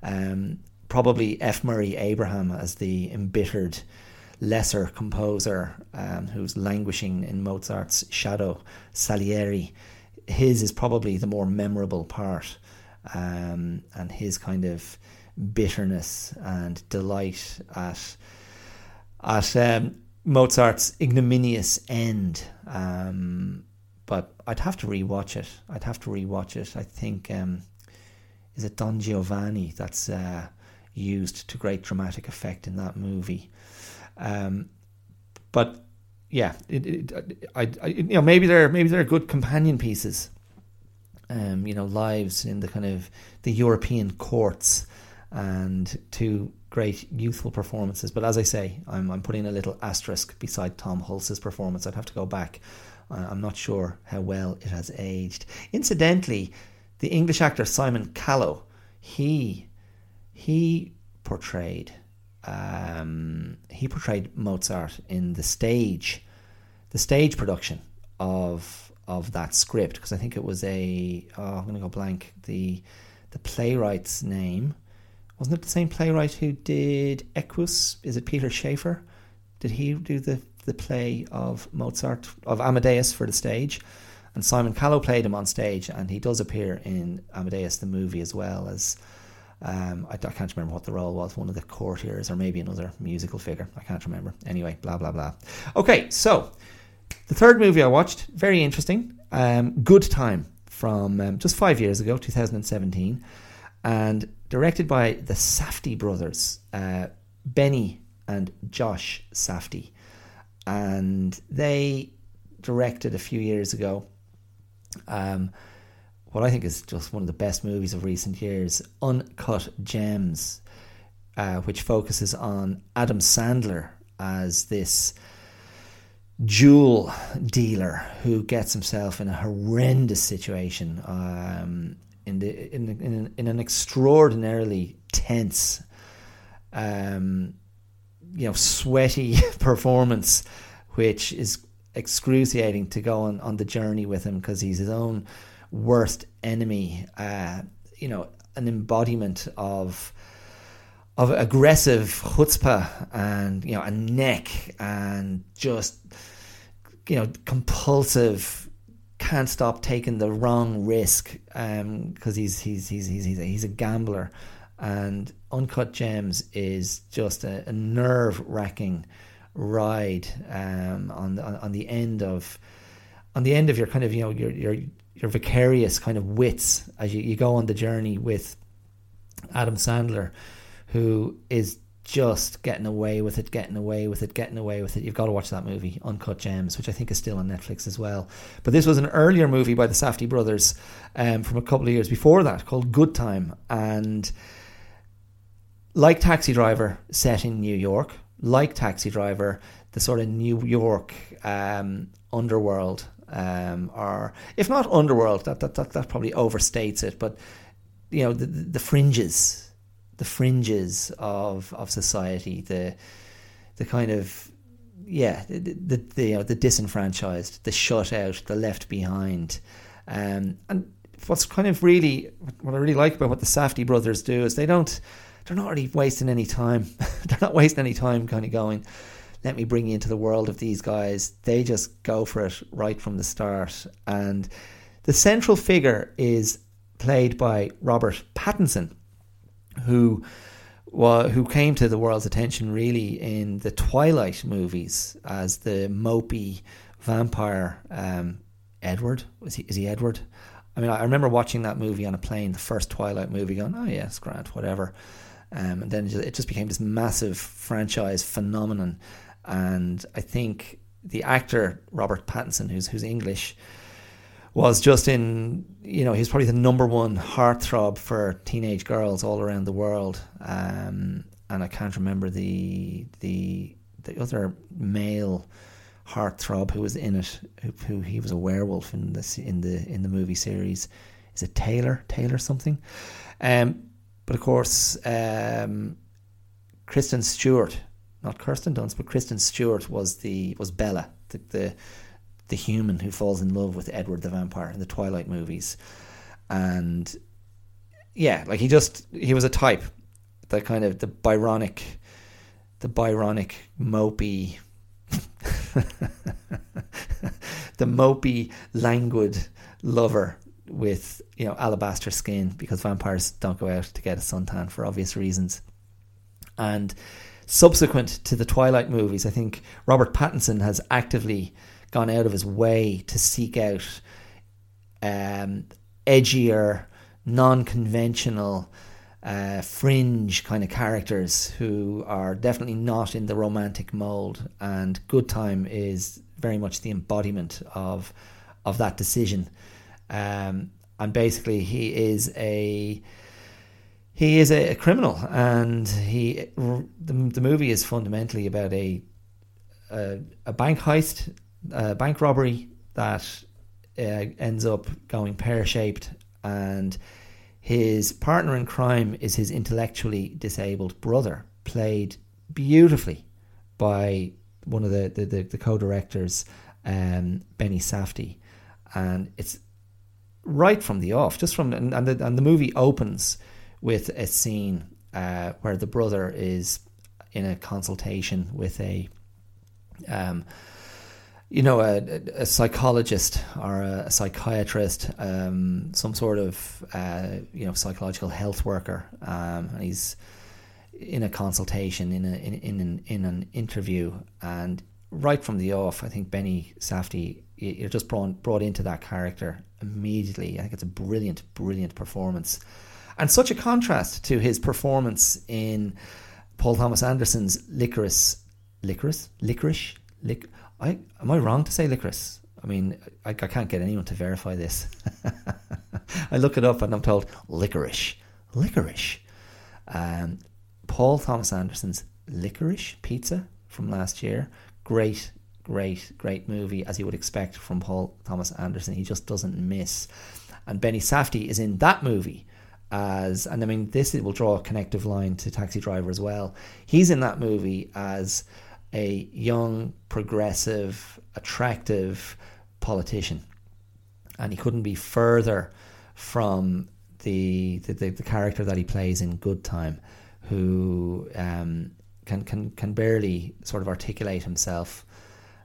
Um, probably F. Murray Abraham as the embittered lesser composer um, who's languishing in Mozart's shadow, Salieri. His is probably the more memorable part, um, and his kind of bitterness and delight at at um, Mozart's ignominious end. Um, but I'd have to rewatch it. I'd have to rewatch it. I think um, is it Don Giovanni that's uh, used to great dramatic effect in that movie. Um, but yeah, it, it, I, I, you know, maybe they're maybe they're good companion pieces. Um, you know, lives in the kind of the European courts, and two great youthful performances. But as I say, I'm, I'm putting a little asterisk beside Tom Hulce's performance. I'd have to go back. I'm not sure how well it has aged. Incidentally, the English actor Simon Callow, he he portrayed um, he portrayed Mozart in the stage, the stage production of of that script because I think it was a oh, I'm going to go blank the the playwright's name wasn't it the same playwright who did Equus? Is it Peter Shaffer? Did he do the the play of Mozart of Amadeus for the stage? And Simon Callow played him on stage, and he does appear in Amadeus the movie as well as um, I, I, can't remember what the role was, one of the courtiers or maybe another musical figure. I can't remember. Anyway, blah blah blah. Okay, so the third movie I watched, very interesting. Um, Good Time from um, just five years ago, 2017 and directed by the Safdie brothers, uh, Benny and Josh Safdie. And they directed a few years ago um, what I think is just one of the best movies of recent years, Uncut Gems, uh, which focuses on Adam Sandler as this jewel dealer who gets himself in a horrendous situation um, in the in in an, in an extraordinarily tense, um, you know, sweaty performance, which is excruciating to go on, on the journey with him because he's his own worst enemy. Uh, you know, an embodiment of of aggressive chutzpah and you know a neck and just you know compulsive can't stop taking the wrong risk because um, he's, he's, he's, he's, he's, a, he's a gambler. And Uncut Gems is just a, a nerve wracking ride um, on, the, on the end of on the end of your kind of you know your your your vicarious kind of wits as you, you go on the journey with Adam Sandler, who is just getting away with it, getting away with it, getting away with it. You've got to watch that movie, Uncut Gems, which I think is still on Netflix as well. But this was an earlier movie by the Safdie brothers um, from a couple of years before that called Good Time. And like Taxi Driver, set in New York, like Taxi Driver, the sort of New York um, underworld, um, or if not underworld, that, that, that, that probably overstates it, but you know, the, the fringes the fringes of of society, the the kind of yeah, the, the, the you know the disenfranchised, the shut out, the left behind, um, and what's kind of really what I really like about what the Safdie brothers do is they don't they're not really wasting any time. they're not wasting any time kind of going, let me bring you into the world of these guys. They just go for it right from the start. And the central figure is played by Robert Pattinson, who who came to the world's attention really in the Twilight movies as the mopey vampire um, Edward. Is he, is he Edward? I mean, I remember watching that movie on a plane, the first Twilight movie, going, "Oh it's Grant, whatever." Um, and then it just became this massive franchise phenomenon. And I think the actor Robert Pattinson, who's who's English, was just in you know he's probably the number one heartthrob for teenage girls all around the world. Um, and I can't remember the the the other male heartthrob who was in it, who, who he was a werewolf in the in the in the movie series. Is it Taylor? Taylor something? Um, but of course, um, Kristen Stewart, not Kirsten Dunst, but Kristen Stewart was the was Bella, the, the the human who falls in love with Edward the vampire in the Twilight movies, and yeah, like he just he was a type, the kind of the Byronic, the Byronic mopey the mopey, languid lover with you know alabaster skin because vampires don't go out to get a suntan for obvious reasons. And subsequent to the Twilight movies, I think Robert Pattinson has actively gone out of his way to seek out um, edgier, non-conventional uh, fringe kind of characters who are definitely not in the romantic mold. And Good Time is very much the embodiment of of that decision. Um, and basically, he is a he is a, criminal, and he the, the movie is fundamentally about a a, a bank heist, a bank robbery that uh, ends up going pear shaped and his partner in crime is his intellectually disabled brother, played beautifully by one of the, the, the, the co directors, um, Benny Safdie. And it's right from the off, just from, and, and, the, and the movie opens with a scene uh, where the brother is in a consultation with a um, you know, a, a psychologist or a, psychiatrist, um, some sort of, uh, you know, psychological health worker, um, he's in a consultation, in a in, in an in an interview, and right from the off, I think Benny Safdie, you're just brought brought into that character immediately. I think it's a brilliant, brilliant performance, and such a contrast to his performance in Paul Thomas Anderson's Licorice, Licorice, Licorice, Lic- I am I wrong to say licorice? I mean, I, I can't get anyone to verify this. I look it up and I'm told licorice, licorice. Um, Paul Thomas Anderson's Licorice Pizza from last year. Great, great, great movie as you would expect from Paul Thomas Anderson. He just doesn't miss. And Benny Safdie is in that movie as, and I mean, this will draw a connective line to Taxi Driver as well. He's in that movie as a young, progressive, attractive politician. And he couldn't be further from the the, the, character that he plays in Good Time, who um, can, can can barely sort of articulate himself.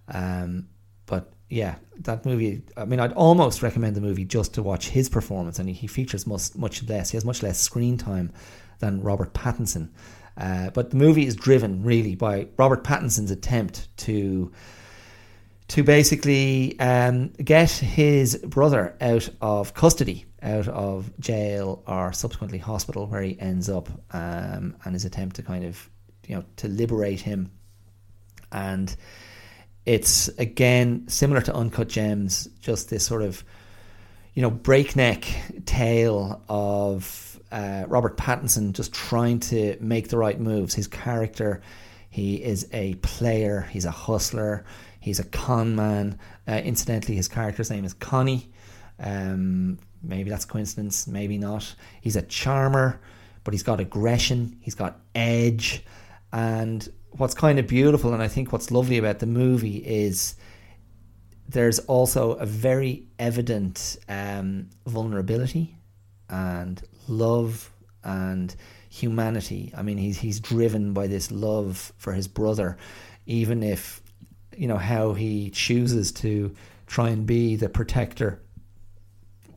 Um, but yeah, that movie. I mean, I'd almost recommend the movie just to watch his performance, and he, he features much much less. He has much less screen time than Robert Pattinson. Uh, but the movie is driven really by Robert Pattinson's attempt to to basically um, get his brother out of custody, out of jail or subsequently hospital, where he ends up, um, and his attempt to kind of you know to liberate him. And it's again similar to Uncut Gems, just this sort of you know breakneck tale of uh, Robert Pattinson just trying to make the right moves. His character, he is a player, he's a hustler, he's a con man. Uh, incidentally, his character's name is Connie. Um, maybe that's coincidence, maybe not. He's a charmer, but he's got aggression, he's got edge. And what's kind of beautiful, and I think what's lovely about the movie is there's also a very evident um, vulnerability and love and humanity. I mean, he's he's driven by this love for his brother, even if you know how he chooses to try and be the protector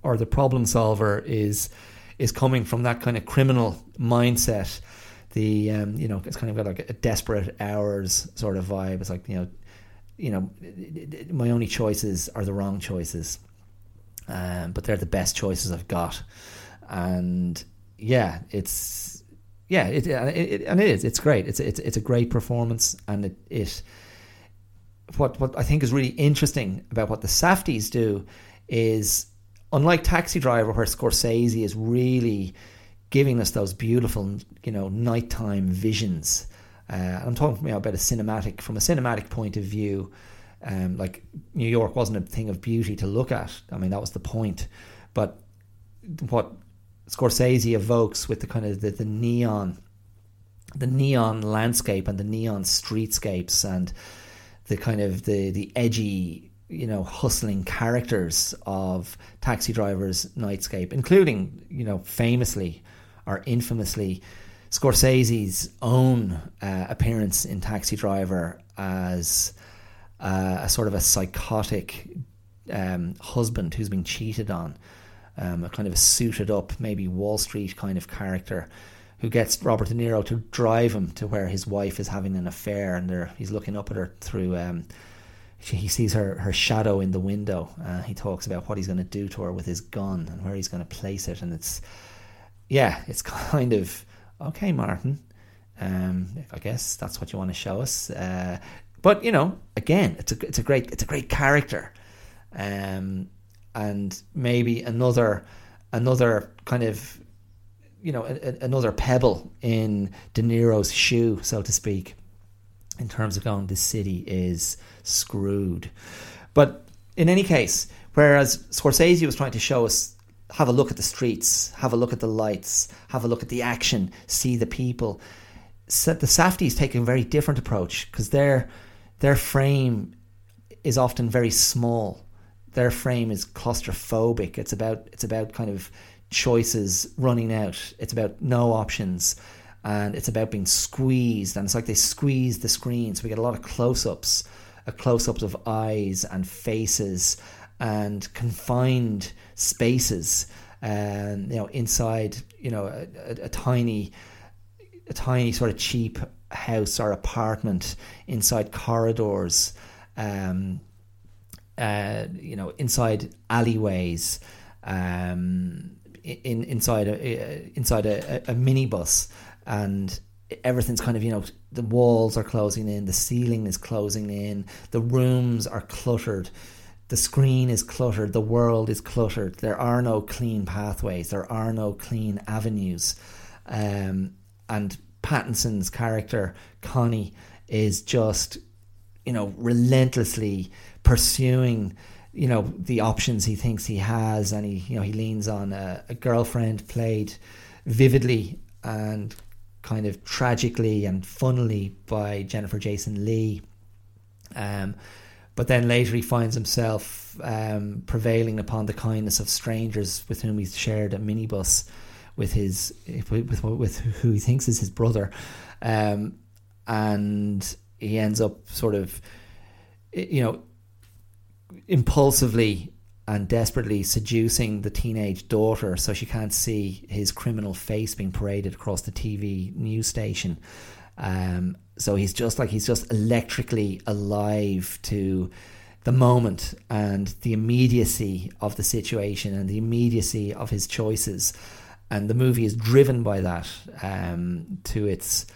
or the problem solver is is coming from that kind of criminal mindset. The um, you know it's kind of got like a desperate hours sort of vibe. It's like you know you know my only choices are the wrong choices, um, but they're the best choices I've got, and yeah, it's yeah, it, it, it, and it is. It's great. It's it's it's a great performance, and it, it what what I think is really interesting about what the Safdies do is unlike Taxi Driver, where Scorsese is really giving us those beautiful, you know, nighttime visions. Uh, I'm talking you know, about a cinematic, from a cinematic point of view. Um, like New York wasn't a thing of beauty to look at. I mean, that was the point. But what Scorsese evokes with the kind of the, the neon, the neon landscape and the neon streetscapes and the kind of the the edgy, you know, hustling characters of Taxi Driver's Nightscape, including you know famously or infamously Scorsese's own uh, appearance in Taxi Driver as uh, a sort of a psychotic um, husband who's been cheated on um, a kind of a suited up, maybe Wall Street kind of character who gets Robert De Niro to drive him to where his wife is having an affair and he's looking up at her through. Um, he sees her, her shadow in the window. Uh, he talks about what he's going to do to her with his gun and where he's going to place it. And it's, yeah, it's kind of, okay, Martin, um, I guess that's what you want to show us. Uh, but you know, again, it's a it's a great it's a great character. Um, and maybe another another kind of you know a, a, another pebble in De Niro's shoe, so to speak, in terms of going. This city is screwed, but in any case, whereas Scorsese was trying to show us have a look at the streets, have a look at the lights, have a look at the action, see the people. So the Safdies take a very different approach because their their frame is often very small their frame is claustrophobic. It's about it's about kind of choices running out. It's about no options, and it's about being squeezed. And it's like they squeeze the screen, so we get a lot of close-ups, a close-ups of eyes and faces, and confined spaces. And you know, inside, you know, a, a, a tiny, a tiny sort of cheap house or apartment inside corridors. Um, uh, you know, inside alleyways, um, in inside a inside a, a minibus, and everything's kind of you know the walls are closing in, the ceiling is closing in, the rooms are cluttered. The screen is cluttered, the world is cluttered. There are no clean pathways, there are no clean avenues. Um, and Pattinson's character, Connie, is just, you know, relentlessly pursuing you know the options he thinks he has and he you know he leans on a, a girlfriend played vividly and kind of tragically and funnily by Jennifer Jason Leigh um, but then later he finds himself um, prevailing upon the kindness of strangers with whom he's shared a minibus with his with, with, who he thinks is his brother. Um, and he ends up sort of you know impulsively and desperately seducing the teenage daughter so she can't see his criminal face being paraded across the TV news station. Um, so he's just like he's just electrically alive to the moment and the immediacy of the situation and the immediacy of his choices. And the movie is driven by that um, to its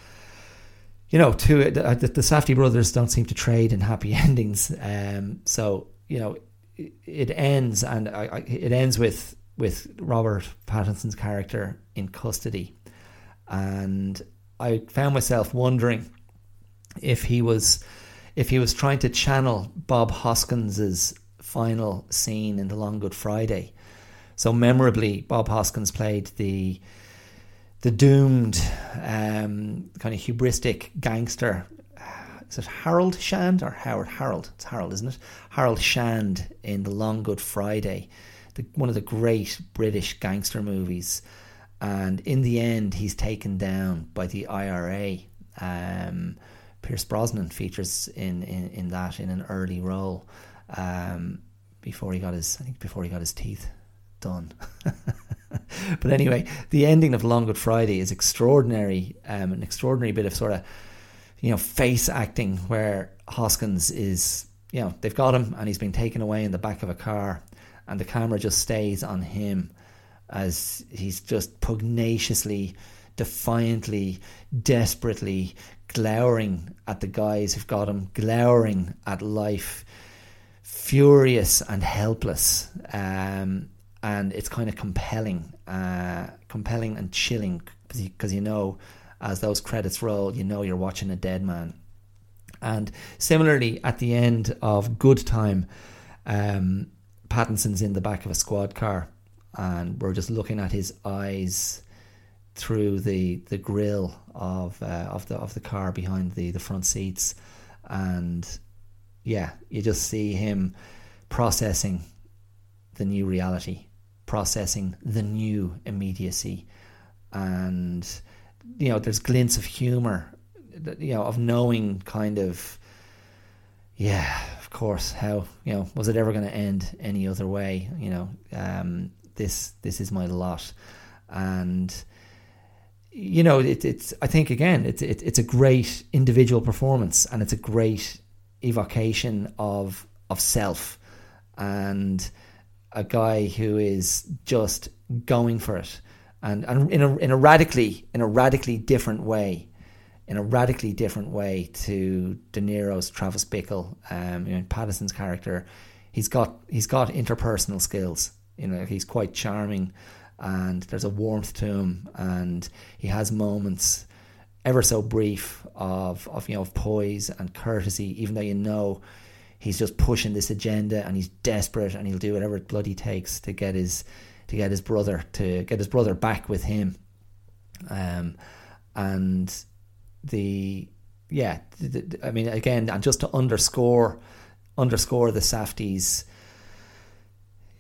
you know, to it, the, the Safdie brothers don't seem to trade in happy endings. Um, so you know, it, ends, and I, I, it ends with with Robert Pattinson's character in custody, and I found myself wondering if he was if he was trying to channel Bob Hoskins's final scene in The Long Good Friday. So memorably, Bob Hoskins played the the doomed, um, kind of hubristic gangster is it Harold Shand or Howard Harold? It's Harold, isn't it? Harold Shand in the Long Good Friday, the, one of the great British gangster movies. And in the end, he's taken down by the IRA. Um, Pierce Brosnan features in, in, in that in an early role um, before he got his I think before he got his teeth done. but anyway, the ending of Long Good Friday is extraordinary, um, an extraordinary bit of sort of you know face acting where Hoskins is you know they've got him and he's been taken away in the back of a car and the camera just stays on him as he's just pugnaciously defiantly desperately glowering at the guys who've got him, glowering at life, furious and helpless. Um, and it's kind of compelling, uh, compelling and chilling because you know, as those credits roll, you know you're watching a dead man. And similarly, at the end of Good Time, um, Pattinson's in the back of a squad car, and we're just looking at his eyes through the the grill of uh, of the of the car behind the the front seats, and yeah, you just see him processing the new reality, processing the new immediacy, and you know, there's glints of humor, you know, of knowing kind of, yeah, of course, how you know was it ever going to end any other way? You know, um, this this is my lot, and you know, it, it's. I think again, it's it, it's a great individual performance, and it's a great evocation of of self, and a guy who is just going for it, and and in a in a radically in a radically different way, in a radically different way to De Niro's Travis Bickle, um, you know, Pattinson's character. He's got he's got interpersonal skills. You know, he's quite charming and there's a warmth to him, and he has moments, ever so brief, of of you know of poise and courtesy, even though you know he's just pushing this agenda and he's desperate and he'll do whatever bloody takes to get his to get his brother to get his brother back with him. Um, and the yeah, the, the, I mean again, and just to underscore underscore the Safdies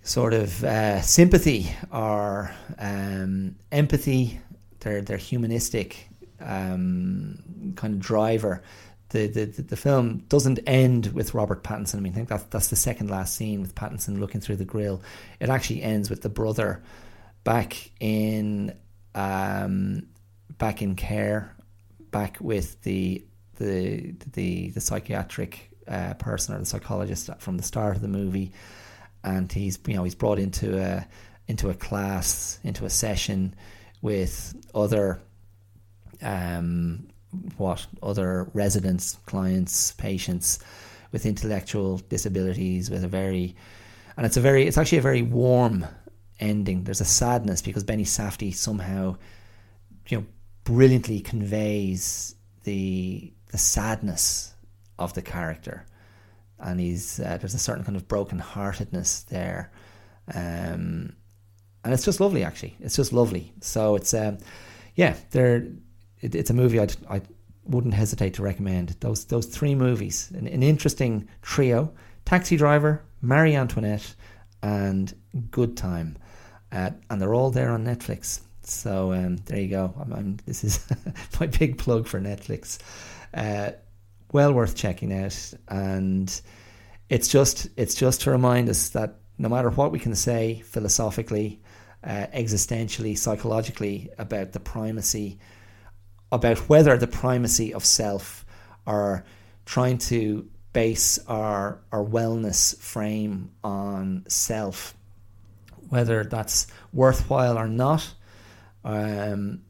sort of uh, sympathy or um, empathy, their their humanistic um, kind of driver. The, the the film doesn't end with Robert Pattinson. I mean, I think that's that's the second last scene with Pattinson looking through the grill. It actually ends with the brother back in um, back in care, back with the the the the psychiatric uh, person or the psychologist from the start of the movie and he's you know he's brought into a into a class into a session with other um, what other residents, clients, patients with intellectual disabilities with a very and it's a very it's actually a very warm ending. There's a sadness because Benny Safdie somehow you know brilliantly conveys the the sadness of the character and he's uh, there's a certain kind of broken heartedness there, um, and it's just lovely. Actually, it's just lovely. So it's um, yeah, there. It, it's a movie I'd, I wouldn't hesitate to recommend. Those those three movies, an, an interesting trio: Taxi Driver, Marie Antoinette, and Good Time, uh, and they're all there on Netflix. So um, there you go. I'm, I'm, this is my big plug for Netflix. Uh, well worth checking out. And it's just it's just to remind us that no matter what we can say philosophically, uh, existentially, psychologically about the primacy, about whether the primacy of self or trying to base our our wellness frame on self, whether that's worthwhile or not. Um,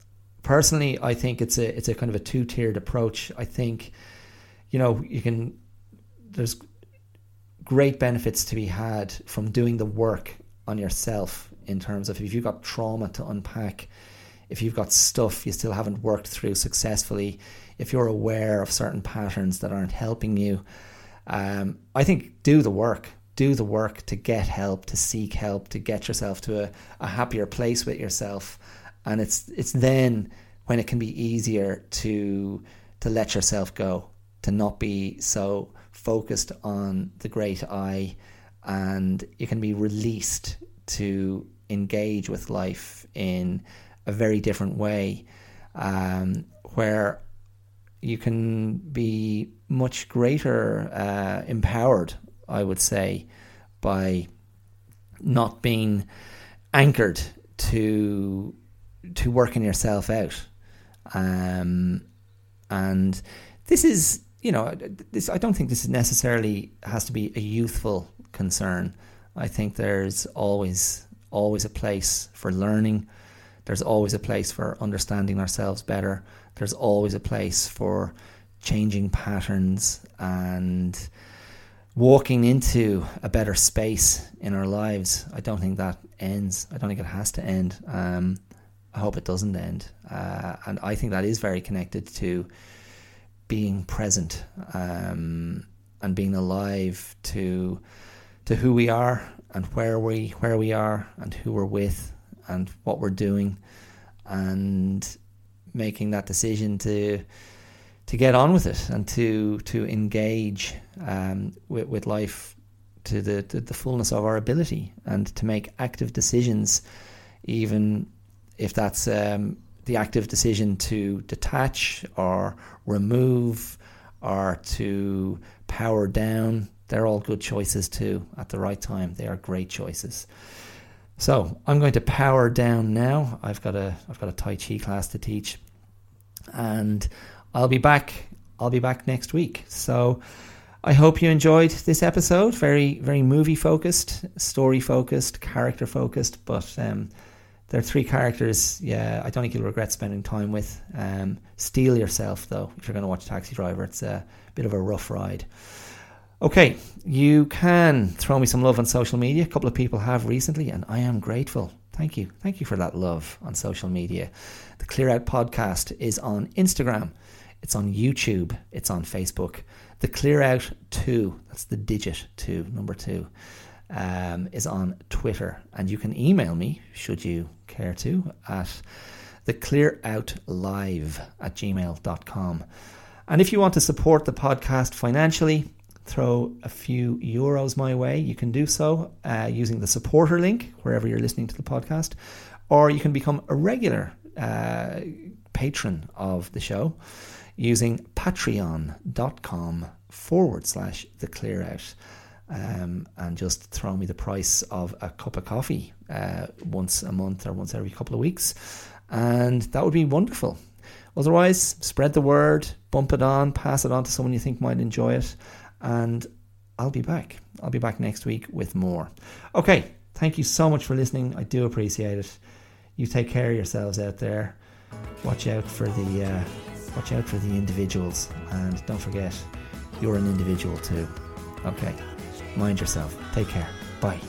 personally, I think it's a it's a kind of a two tiered approach. I think you know, you can, there's great benefits to be had from doing the work on yourself in terms of if you've got trauma to unpack, if you've got stuff you still haven't worked through successfully, if you're aware of certain patterns that aren't helping you, um, I think do the work. Do the work to get help, to seek help, to get yourself to a, a happier place with yourself. And it's it's then when it can be easier to to let yourself go to not be so focused on the great I, and you can be released to engage with life in a very different way, um, where you can be much greater uh, empowered, I would say, by not being anchored to to working yourself out. Um, and this is, you know, this I don't think this necessarily has to be a youthful concern. I think there's always always a place for learning. There's always a place for understanding ourselves better. There's always a place for changing patterns and walking into a better space in our lives. I don't think that ends. I don't think it has to end. Um, I hope it doesn't end. Uh, and I think that is very connected to being present um, and being alive to to who we are and where we where we are and who we're with and what we're doing and making that decision to to get on with it and to to engage um, with, with life to the, to the fullness of our ability and to make active decisions, even if that's um, the active decision to detach or remove or to power down. They're all good choices too at the right time. They are great choices. So I'm going to power down now. I've got a I've got a Tai Chi class to teach, and I'll be back. I'll be back next week. So I hope you enjoyed this episode. Very, very movie focused, story focused, character focused. But um, there are three characters. Yeah, I don't think you'll regret spending time with. Um, steel yourself though if you're going to watch Taxi Driver. It's a bit of a rough ride. Okay, you can throw me some love on social media. A couple of people have recently, and I am grateful. Thank you. Thank you for that love on social media. The Clear Out podcast is on Instagram. It's on YouTube. It's on Facebook. The Clear Out 2, that's the digit 2, number 2, um, is on Twitter. And you can email me, should you care to, at theclearoutlive at gmail.com. And if you want to support the podcast financially, throw a few euros my way. You can do so uh, using the supporter link wherever you're listening to the podcast, or you can become a regular uh, patron of the show using patreon.com forward slash the clear out. Um, and just throw me the price of a cup of coffee uh, once a month or once every couple of weeks. And that would be wonderful. Otherwise, spread the word, bump it on, pass it on to someone you think might enjoy it. And I'll be back. I'll be back next week with more. Okay, thank you so much for listening. I do appreciate it. You take care of yourselves out there. Watch out for the uh, watch out for the individuals, and don't forget, you're an individual too. Okay, mind yourself. Take care. Bye.